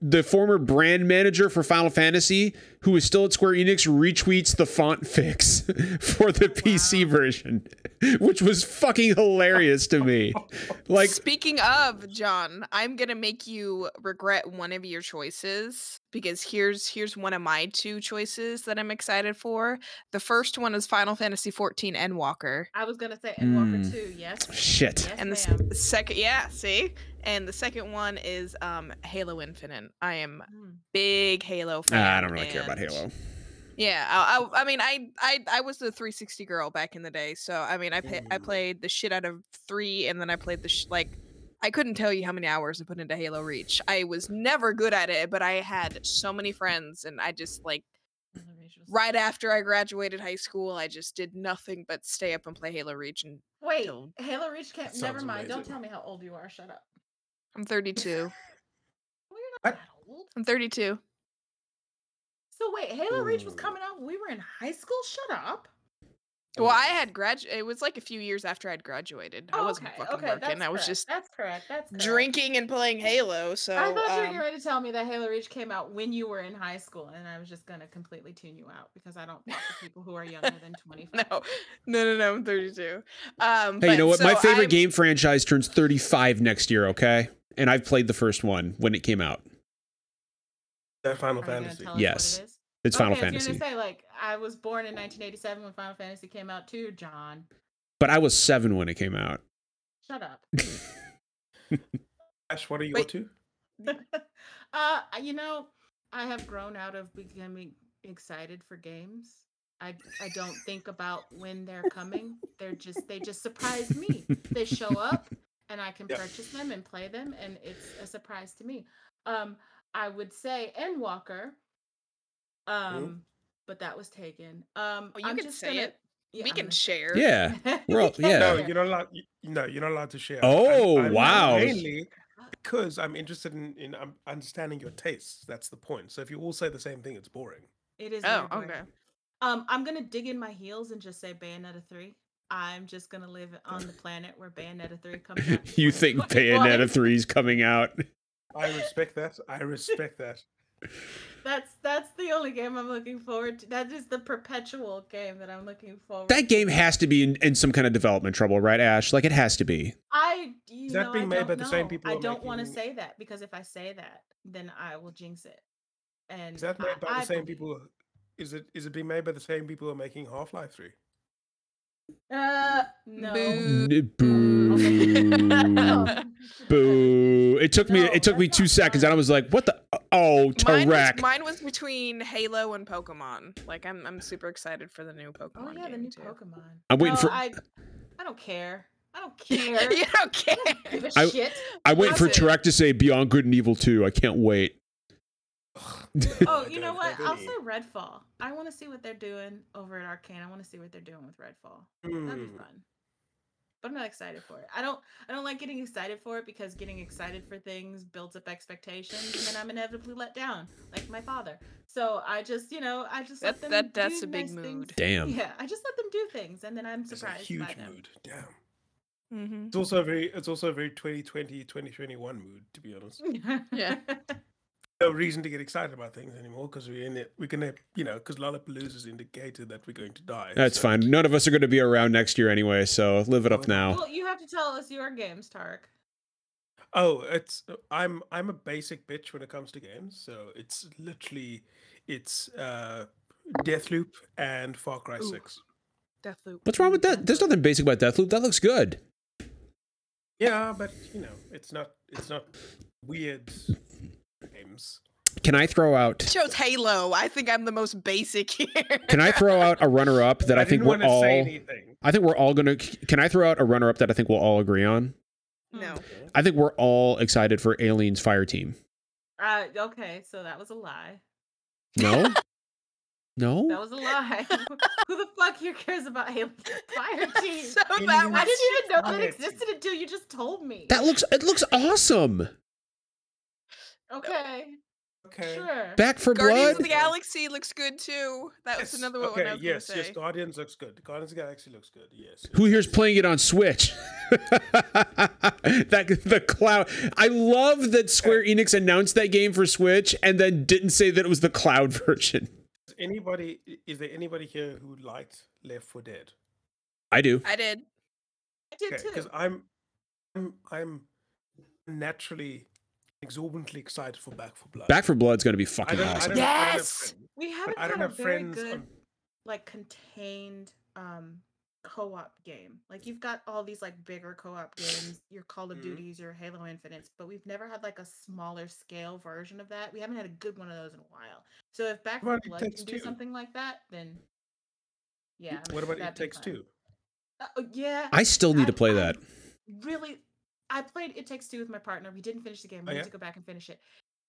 the former brand manager for Final Fantasy, who is still at Square Enix, retweets the font fix for the PC version, which was fucking hilarious to me. Like, Speaking of John, I'm gonna make you regret one of your choices because here's here's one of my two choices that I'm excited for. The first one is Final Fantasy 14 Endwalker. I was gonna say Endwalker Mm. two. Yes. shit. Yes, And the s- second, yeah, see, and the second one is um Halo Infinite. I am Mm. big Halo fan. Ah, I don't really care about and- Halo. Yeah, I, I, I mean, I, I, I was the 360 girl back in the day, so I mean, I, pa- I played the shit out of three, and then I played the sh- like, I couldn't tell you how many hours I put into Halo Reach. I was never good at it, but I had so many friends, and I just like right after I graduated high school, I just did nothing but stay up and play Halo Reach, and Wait, till- Halo Reach can't. That Never sounds mind. Don't amazing. tell me how old you are. Shut up. I'm 32. Well, you're not What? I'm 32. So wait, Halo Reach was coming out when we were in high school. Shut up. Well, I had grad. It was like a few years after I'd graduated. I Oh, wasn't okay, fucking okay, working. that's I was correct, just that's correct. That's correct. drinking and playing Halo. So I thought you were um, getting to tell me that Halo Reach came out when you were in high school, and I was just gonna completely tune you out because I don't fuck with people who are younger than twenty five. No, no, no, no. I'm 32. Um, Hey, you know what? My favorite I'm- game franchise turns 35 next year, okay? And I've played the first one when it came out. That Final Are you Fantasy. tell us what Yes. it is? It's Final okay, I was Fantasy. gonna say like I was born in 1987 when Final Fantasy came out too. John, But I was seven when it came out. shut up. Ash, what are you Wait. up to? uh, you know, I have grown out of becoming excited for games. I I don't think about when they're coming. They're just they just surprise me. They show up and I can Yep. purchase them and play them and it's a surprise to me. Um I would say Endwalker. Um but that was taken. Um Oh, you I'm can just say gonna, it. Yeah, we I'm can gonna- share. Yeah. We We're all- yeah. No, you're not allowed. y- No, you're not allowed to share. Oh, I'm- I'm wow. Mainly because I'm interested in, in um, understanding your tastes. That's the point. So if you all say the same thing, it's boring. It is. Oh, okay. Um, I'm gonna dig in my heels and just say Bayonetta three. I'm just gonna live on the planet where Bayonetta three comes out. you think Bayonetta 3 is coming out? I respect that. I respect that. That's that's the only game I'm looking forward to. That is the perpetual game that I'm looking forward. That to. game has to be in, in some kind of development trouble, right, Ash? Like it has to be. I you Is that know, being I made don't by the same people I don't want to say that because if I say that, then I will jinx it. And Is that I- made by I the same believe- people? Is it is it being made by the same people who are making Half Life Three? Uh, no. Boo. N- Boo. Boo. It took me No, it took me 2 not seconds and I was like, "What the Oh Oh, Mine was, Tarek. mine was between Halo and Pokemon. Like I'm I'm super excited for the new Pokemon. Oh yeah, the new too. Pokemon. I'm waiting No, for I, I don't care. I don't care. you don't care. I don't give a I- shit. I'm waiting for Listen. Tarek to say Beyond Good and Evil 2. I can't wait. Oh, you know what? I'll any. say Redfall. I want to see what they're doing over at Arkane. I want to see what they're doing with Redfall. That'd be Hmm. fun. But I'm not excited for it. I don't. I don't like getting excited for it because getting excited for things builds up expectations, and then I'm inevitably let down, like my father. So I just, you know, I just let them. that- that's do a big nice mood. things. Damn. Yeah, I just let them do things, and then I'm It's a surprised huge by them. mood. Damn. Mm-hmm. It's also a very it's also a very 2020 2021 mood to be honest. Yeah. No reason to get excited about things anymore because we're in it. We're gonna you know because Lollapalooza has indicated that we're going to die. That's so- fine. None of us are going to be around next year anyway, so live it up now. well, you have to tell us your games, Tark. Oh, it's I'm I'm a basic bitch when it comes to games. So it's literally it's uh Deathloop and Far Cry Ooh. 6. Deathloop. What's wrong with that? There's nothing basic about Deathloop. That looks good. Yeah, but you know, it's not it's not weird games. Can I throw out? chose Halo. I think I'm the most basic here. Can I throw out a runner-up that I, think we're all? I think we're all gonna. Can I throw out a runner-up that I think we'll all agree on? no. I think we're all excited for Aliens Fire Team. Uh, okay, so that was a lie. No, No, That was a lie. Who the fuck here cares about Alien Fire Team? So that Aliens I didn't even know that existed until you just told me. That looks. It looks awesome. Okay, Okay. sure. Back for Guardians Blood. of the Galaxy looks good too. That was Yes, another one okay, I was yes, gonna yes, say. Guardians looks good. Guardians of the Galaxy looks good. Yes. Who here's playing it on Switch? that the cloud. I love that Square Enix announced that game for Switch and then didn't say that it was the cloud version. Is anybody is there anybody here who liked Left 4 Dead? I do. I did. I did Okay, too. because I'm I'm I'm naturally exorbitantly excited for Back 4 Blood. Back 4 Blood's gonna be fucking awesome. don't, I don't have Yes! we haven't I had a have very friends good, on like, contained um co-op game. Like you've got all these like bigger co-op games, your Call of Mhm. Duties, your Halo Infinites, but we've never had like a smaller scale version of that. We haven't had a good one of those in a while. So if Back 4 Blood Takes can do Two? something like that, then yeah. What about It Takes fun. Two? Uh, oh, yeah. I still need to play I that. Really, I played It Takes Two with my partner. We didn't finish the game. We Oh, need to go back and finish it.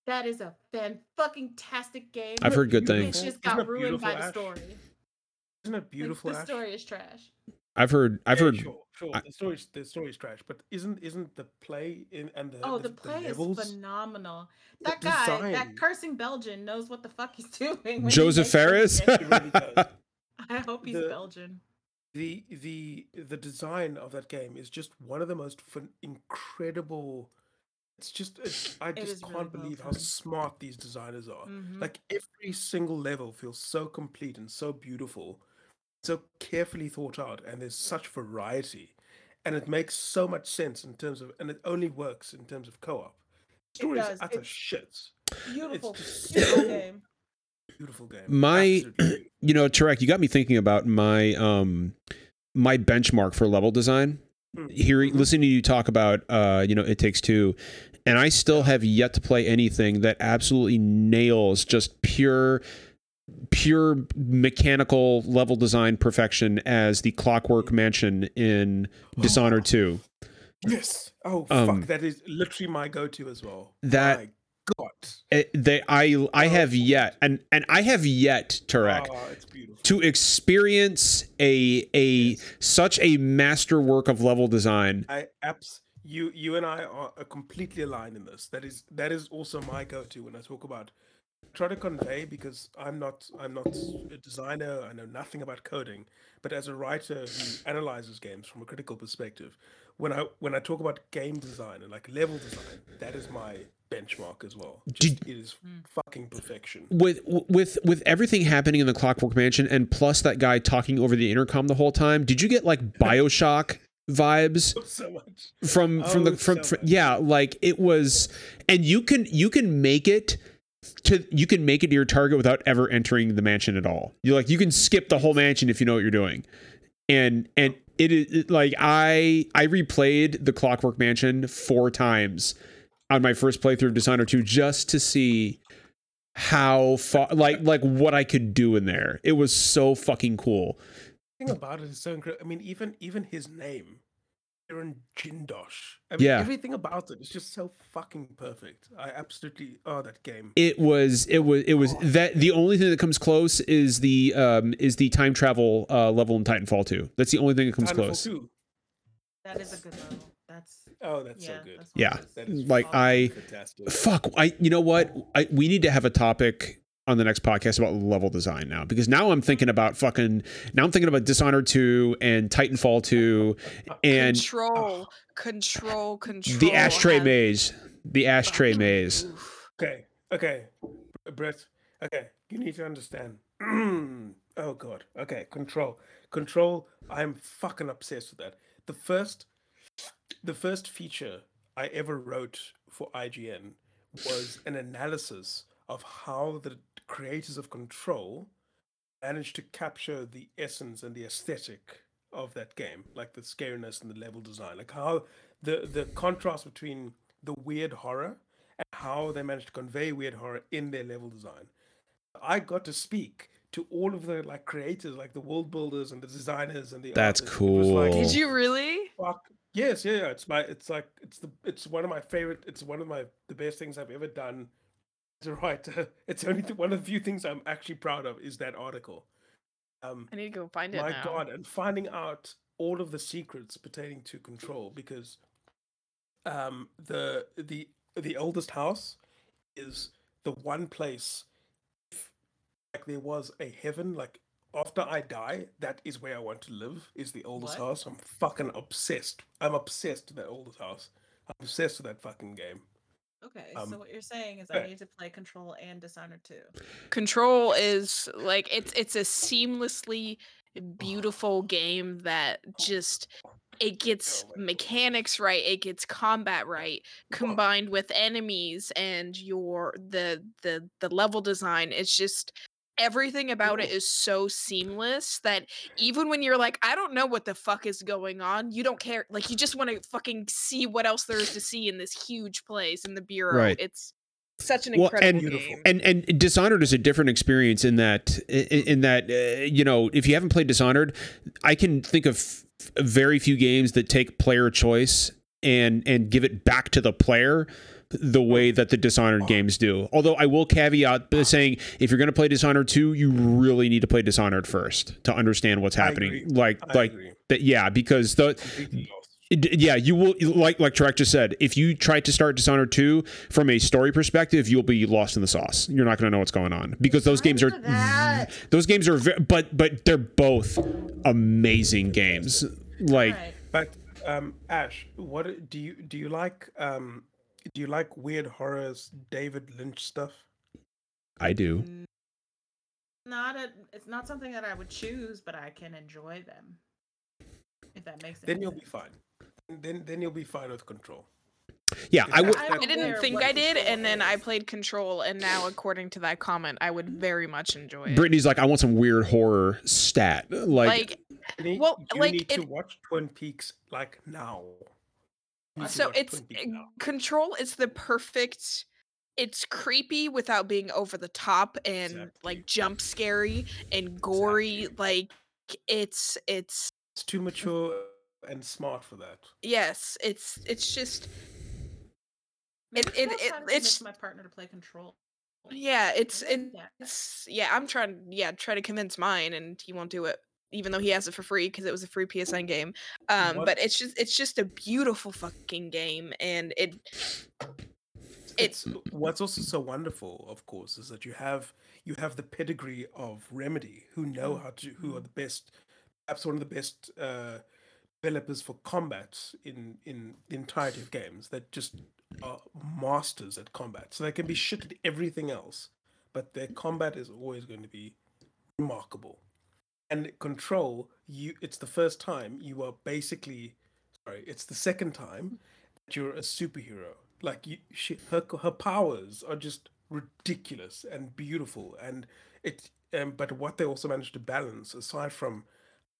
That is a fan fucking tastic game. I've heard good things. It things. just Isn't got ruined by beautiful, the story. Isn't it Like, beautiful? the story is trash. I've heard. I've Yeah, heard. Sure, sure. I- the story's the story's trash, but isn't isn't the play in and the Oh, the, the play is levels? phenomenal. the That guy, design- that cursing Belgian, knows what the fuck he's doing. when he Josef Fares. games. He really. I hope he's The- Belgian. The the the design of that game is just one of the most fun, incredible. It's just it's, I just can't well believe how smart these designers are. Mhm. Like every single level feels so complete and so beautiful, so carefully thought out, and there's such variety, and it makes so much sense in terms of, and it only works in terms of co-op. Story is utter shit. Beautiful, beautiful game. Beautiful game. My- Absolutely. you know, Tarek, you got me thinking about my um my benchmark for level design. Mm, Hearing, mhm. listening to you talk about, uh, you know, it takes two, and I still have yet to play anything that absolutely nails just pure, pure mechanical level design perfection as the Clockwork Mansion in Dishonored Two. Yes. Oh Um, fuck, that is literally my go-to as well. that- God. It, eh, they, I, I have yet, and and I have yet, Tarek, Oh, to experience a a Yes. such a masterwork of level design. I abs you you and I are completely aligned in this. That is that is also my go-to when I talk about try to convey because I'm not I'm not a designer. I know nothing about coding, but as a writer who analyzes games from a critical perspective, when I when I talk about game design and like level design, that is my benchmark as well. Just, it is Mm. fucking perfection. with with with everything happening in the Clockwork Mansion, and plus that guy talking over the intercom the whole time, did you get like Bioshock vibes So much. from from the Oh, from, so from yeah, like it was, and you can you can make it to you can make it to your target without ever entering the mansion at all. You like you can skip the whole mansion if you know what you're doing, and and it is like I I replayed the Clockwork Mansion four times on my first playthrough of Dishonored 2 just to see how far like like what I could do in there. It was so fucking cool. The thing about it is so incredible. I mean, even even his name, Kirin Jindosh. I mean, Yeah. everything about it is just so fucking perfect. I absolutely oh that game. It was it was it was Oh. that the only thing that comes close is the um is the time travel uh level in Titanfall 2. That's the only thing that comes Titanfall close. 2. That is a good level. That's Oh, that's yeah. so good. that's Yeah. one of those- That is Like, fucking I- fantastic. Fuck, I you know what? I we need to have a topic on the next podcast about level design now because now I'm thinking about fucking now I'm thinking about Dishonored 2 and Titanfall 2 and control, control, control. the ashtray has- maze. The ashtray maze. Okay, okay, Brett. Okay, you need to understand. oh god. Okay, control, control. I'm fucking obsessed with that. The first, the first feature I ever wrote for IGN was an analysis of how the creators of Control managed to capture the essence and the aesthetic of that game, like the scariness and the level design, like how the the contrast between the weird horror and how they managed to convey weird horror in their level design. I got to speak to all of the like creators, like the world builders and the designers and the That's artists. It was like, cool. Did you really? fuck yes yeah, yeah it's my it's like it's the it's one of my favorite it's one of my the best things i've ever done to write it's only th- one of the few things i'm actually proud of is that article um I need to go find it my now. god and finding out all of the secrets pertaining to control because um the the the oldest house is the one place if like there was a heaven like after i die that is where i want to live is the oldest What? house i'm fucking obsessed i'm obsessed with that oldest house i'm obsessed with that fucking game Okay, Um, so what you're saying is. I need to play Control and Dishonored 2. Control is like it's it's a seamlessly beautiful game that just it gets Oh my God. mechanics right, it gets combat right, combined with enemies and your the the the level design. It's just everything about it is so seamless that even when you're like, I don't know what the fuck is going on, you don't care. Like you just want to fucking see what else there is to see in this huge place in the bureau. Right. It's such an Well, incredible and- game. and and dishonored is a different experience in that in, in that uh, you know if you haven't played dishonored i can think of f- very few games that take player choice and and give it back to the player the way that the dishonored games do although i will caveat by saying if you're going to play dishonored 2 you really need to play dishonored first to understand what's I happening agree. like I like agree. that yeah because the Completely lost. D- yeah, you will like like Tarek just said. If you try to start Dishonored two from a story perspective, you'll be lost in the sauce. You're not going to know what's going on because those games are those games are ve- but but they're both amazing games. Like But um, Ash, what do you do? You like um, do you like weird horrors, David Lynch stuff? I do. Mm, Not a it's not something that I would choose, but I can enjoy them. If that makes sense. Then you'll be fine. Then then you'll be fine with control. Yeah, I would. I'm I didn't think I did, and then I played Control, and now, according to that comment, I would very much enjoy it. Brittany's like, I want some weird horror stat. Like, like, need, Well, you like, need to watch Twin Peaks like now. You need to so it's Twin Peaks now. Control is the perfect. It's creepy without being over the top and Exactly. like jump scary and gory. Exactly. Like it's it's It's too mature and smart for that. yes, it's it's just Maybe it- it's it- it- time to convince it's- my partner to play Control. yeah, it's I like it, it's yeah. I'm trying yeah try to convince mine, and he won't do it. Even though he has it for free because it was a free PSN game, um, What- but it's just it's just a beautiful fucking game, and it it's what's also so wonderful of course is that you have you have the pedigree of remedy who know how to who are the best perhaps one of the best uh developers for combat in in the entirety of games that just are masters at combat. So they can be shit at everything else but their combat is always going to be remarkable and control you it's the first time you are basically sorry it's the second time that you're a superhero. Like you she her her powers are just ridiculous and beautiful and it um, but what they also managed to balance aside from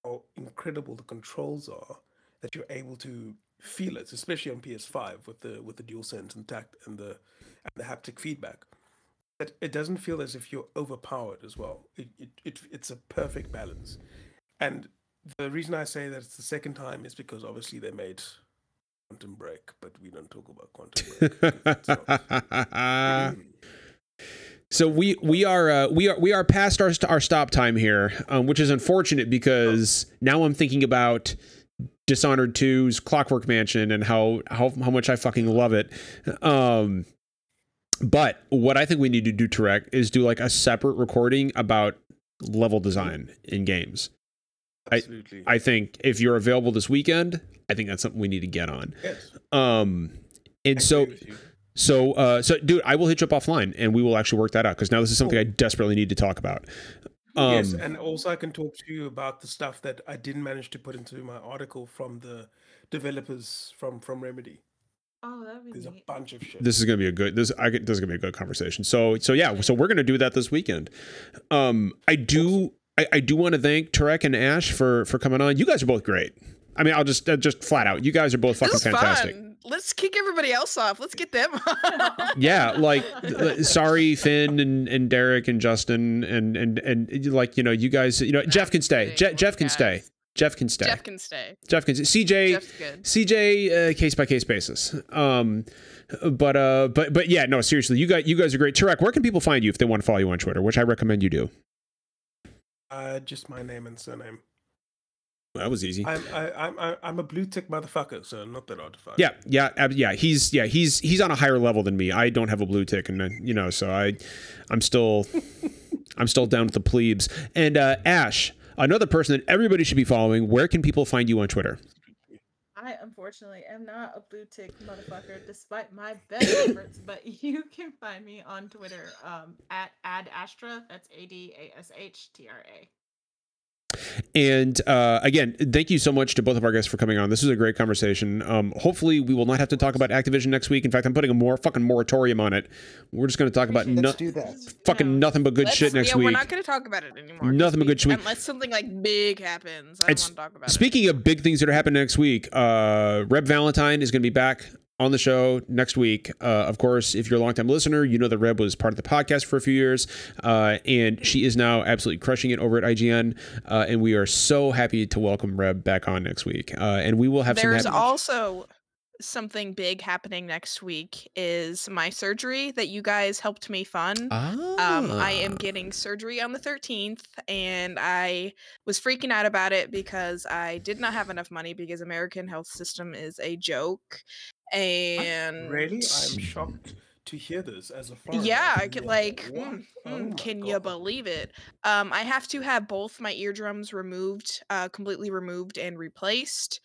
how incredible the controls are that you're able to feel it especially on PS5 with the with the dual sense and tact and the and the haptic feedback that it doesn't feel as if you're overpowered as well. It, it, it it's a perfect balance, and the reason I say that it's the second time is because obviously they made Quantum Break, but we don't talk about Quantum Break. 'cause it's not- so we we are uh, we are we are past our our stop time here, um, which is unfortunate because now I'm thinking about Dishonored 2's Clockwork Mansion and how how how much I fucking love it. Um, but what I think we need to do, Tarek, is do like a separate recording about level design in games. I- Absolutely. I think if you're available this weekend, I think that's something we need to get on. yes. Um, and I so agree with you. so, uh, so, dude, I will hit you up offline, and we will actually work that out because now this is something I desperately need to talk about. Um, yes, and also I can talk to you about the stuff that I didn't manage to put into my article from the developers from from Remedy. Oh, that'd be There's a neat. bunch of shit. this is gonna be a good this I get- this is gonna be a good conversation. So, so yeah, so we're gonna do that this weekend. Um, I do, I, I do want to thank Tarek and Ash for for coming on. You guys are both great. I mean, I'll just uh, just flat out, you guys are both fucking fantastic. fun. Let's kick everybody else off. Let's get them. on. Yeah, like sorry, Finn and, and Derek and Justin and and and like you know you guys you know Jeff can stay. Je- Jeff can guys. stay. Jeff can stay. Jeff can stay. Jeff can stay. CJ Jeff's good. CJ uh, case by case basis. Um, but uh, but but yeah, no, seriously, you guys you guys are great. Tarek, where can people find you if they want to follow you on Twitter? Which I recommend you do. Uh, just my name and surname. That was easy. I'm I, I'm I, I'm a blue tick motherfucker, so not that hard to find. Yeah, yeah, ab- yeah. He's yeah he's he's on a higher level than me. I don't have a blue tick, and uh, you know, so I I'm still I'm still down with the plebes. And uh, Ash, another person that everybody should be following. Where can people find you on Twitter? I unfortunately am not a blue tick motherfucker, despite my best efforts. But you can find me on Twitter um, at Ad Astra. That's A D A S H T R A. And uh, again, thank you so much to both of our guests for coming on. This was a great conversation. Um, hopefully, we will not have to talk about Activision next week. In fact, I'm putting a more fucking moratorium on it. We're just going to talk about no, Let's do that. fucking nothing but good Let's- shit next yeah, week. we're not going to talk about it anymore. Nothing but good shit. Unless something like big happens. I don't want to talk about Speaking of big things that are happening next week, uh, Reb Valentine is going to be back on the show next week. Uh, of course, if you're a longtime listener, you know that Reb was part of the podcast for a few years, uh, and she is now absolutely crushing it over at IGN. Uh, and we are so happy to welcome Reb back on next week. Uh, and we will have There's some. also something big happening next week is my surgery that you guys helped me fund. Ah. Um, I am getting surgery on the 13th, and I was freaking out about it because I did not have enough money because American health system is a joke. And Really, I'm shocked to hear this as a foreigner. yeah, I could like, What? mm, Oh mm, can you believe it? Um, I have to have both my eardrums removed, uh, completely removed and replaced.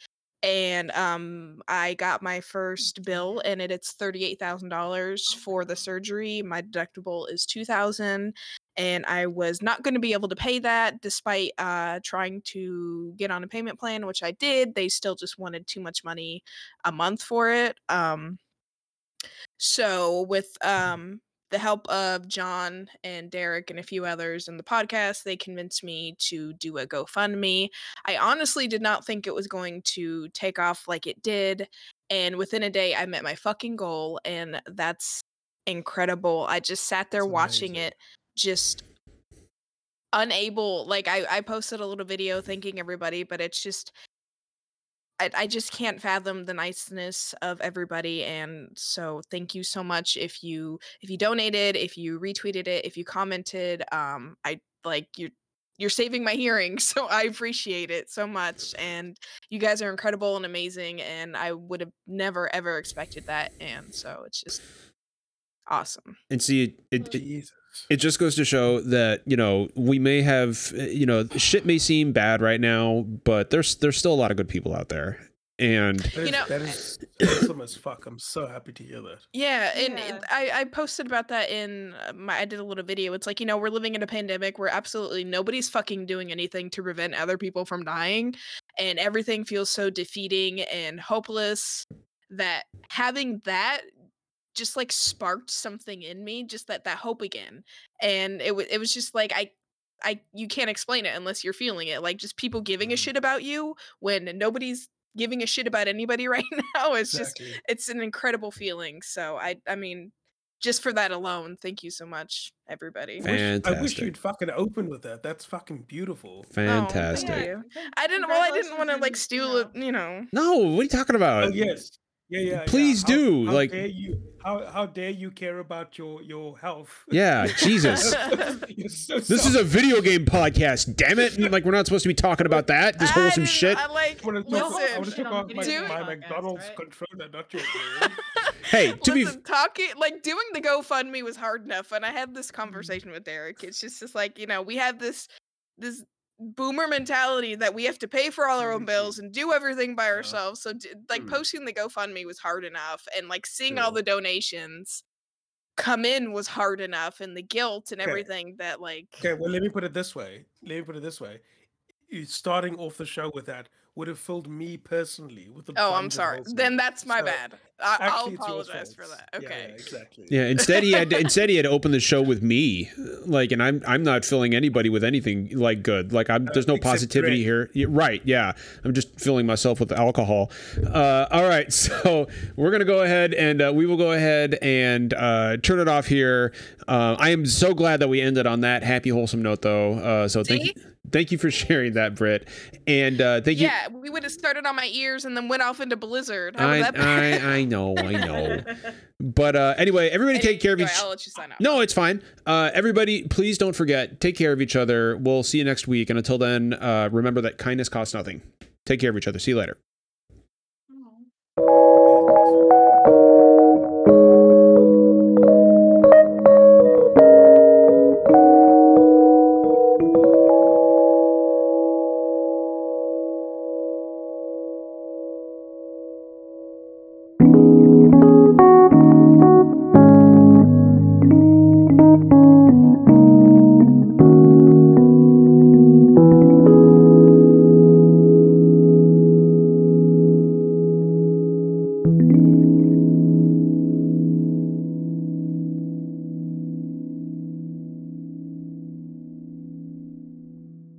And um, I got my first bill, and it, it's thirty eight thousand dollars for the surgery. My deductible is two thousand, and I was not going to be able to pay that, despite uh, trying to get on a payment plan, which I did. They still just wanted too much money a month for it. Um, so with um the help of John and Derek and a few others in the podcast, they convinced me to do a GoFundMe. I honestly did not think it was going to take off like it did. And within a day, I met my fucking goal. And that's incredible. I just sat there That's watching amazing. it, just unable. Like, I, I posted a little video thanking everybody, but it's just. I, I just can't fathom the niceness of everybody and so thank you so much if you if you donated if you retweeted it if you commented um i like you're you're saving my hearing so i appreciate it so much and you guys are incredible and amazing and i would have never ever expected that and so it's just awesome and see, it, it, it, just goes to show that you know we may have uh, you know shit may seem bad right now, but there's there's still a lot of good people out there, and That is, know- that is awesome as fuck. I'm so happy to hear that. Yeah, and Yeah. I, I posted about that in uh, my. I did a little video. It's like you know we're living in a pandemic where absolutely nobody's fucking doing anything to prevent other people from dying, and everything feels so defeating and hopeless. That having that just like sparked something in me, just that that hope again, and it was it was just like I. I you can't explain it unless you're feeling it. Like just people giving a Mhm. shit about you when nobody's giving a shit about anybody right now. It's just it's an incredible feeling. So I I mean, just for that alone, thank you so much, everybody. I wish- I wish you'd fucking open with that. That's fucking beautiful. Fantastic. Oh. I didn't. Well, I didn't want to like steal it. You know. No, what are you talking about? Oh yes. Yeah, yeah. yeah. Please How- do, How like- dare you? How how dare you care about your your health? Yeah, Jesus. So This is a video game podcast, damn it. And, like we're not supposed to be talking about that. This I wholesome didn't- shit. I like. I want to talk, I want to talk about my, Dude. my McDonald's right? controller, not your. Hey, to be Listen, talking like doing the GoFundMe was hard enough, and I had this conversation with Derek. It's just, just like you know we have this this boomer mentality that we have to pay for all our own Mhm. bills and do everything by ourselves. So like Mm. posting the GoFundMe was hard enough, and like seeing all the donations come in was hard enough, and the guilt and Okay. everything that like Okay, well, let me put it this way. Let me put it this way. You starting off the show with that would have filled me personally with the. oh I'm sorry, wholesome- then that's my So, bad. I- I'll Actually, it's your apologize for that. Okay. yeah, exactly. Yeah, instead he had instead he had opened the show with me. Like and I'm I'm not filling anybody with anything like good. Like I'm there's no except positivity here. Yeah, right, yeah. I'm just filling myself with alcohol. Uh, all right, so we're going to go ahead and uh, we will go ahead and uh, turn it off here. Uh, I am so glad that we ended on that happy wholesome note though. Uh, so thank you See? Thank you for sharing that, Britt. And uh, thank you Yeah, we would have started on my ears and then went off into Blizzard. How I, that? I I know, I know. But uh, anyway, everybody take care of each I'll let you sign off. No, it's fine. Uh, everybody, please don't forget, take care of each other. We'll see you next week. And until then, uh, remember that kindness costs nothing. Take care of each other. See you later.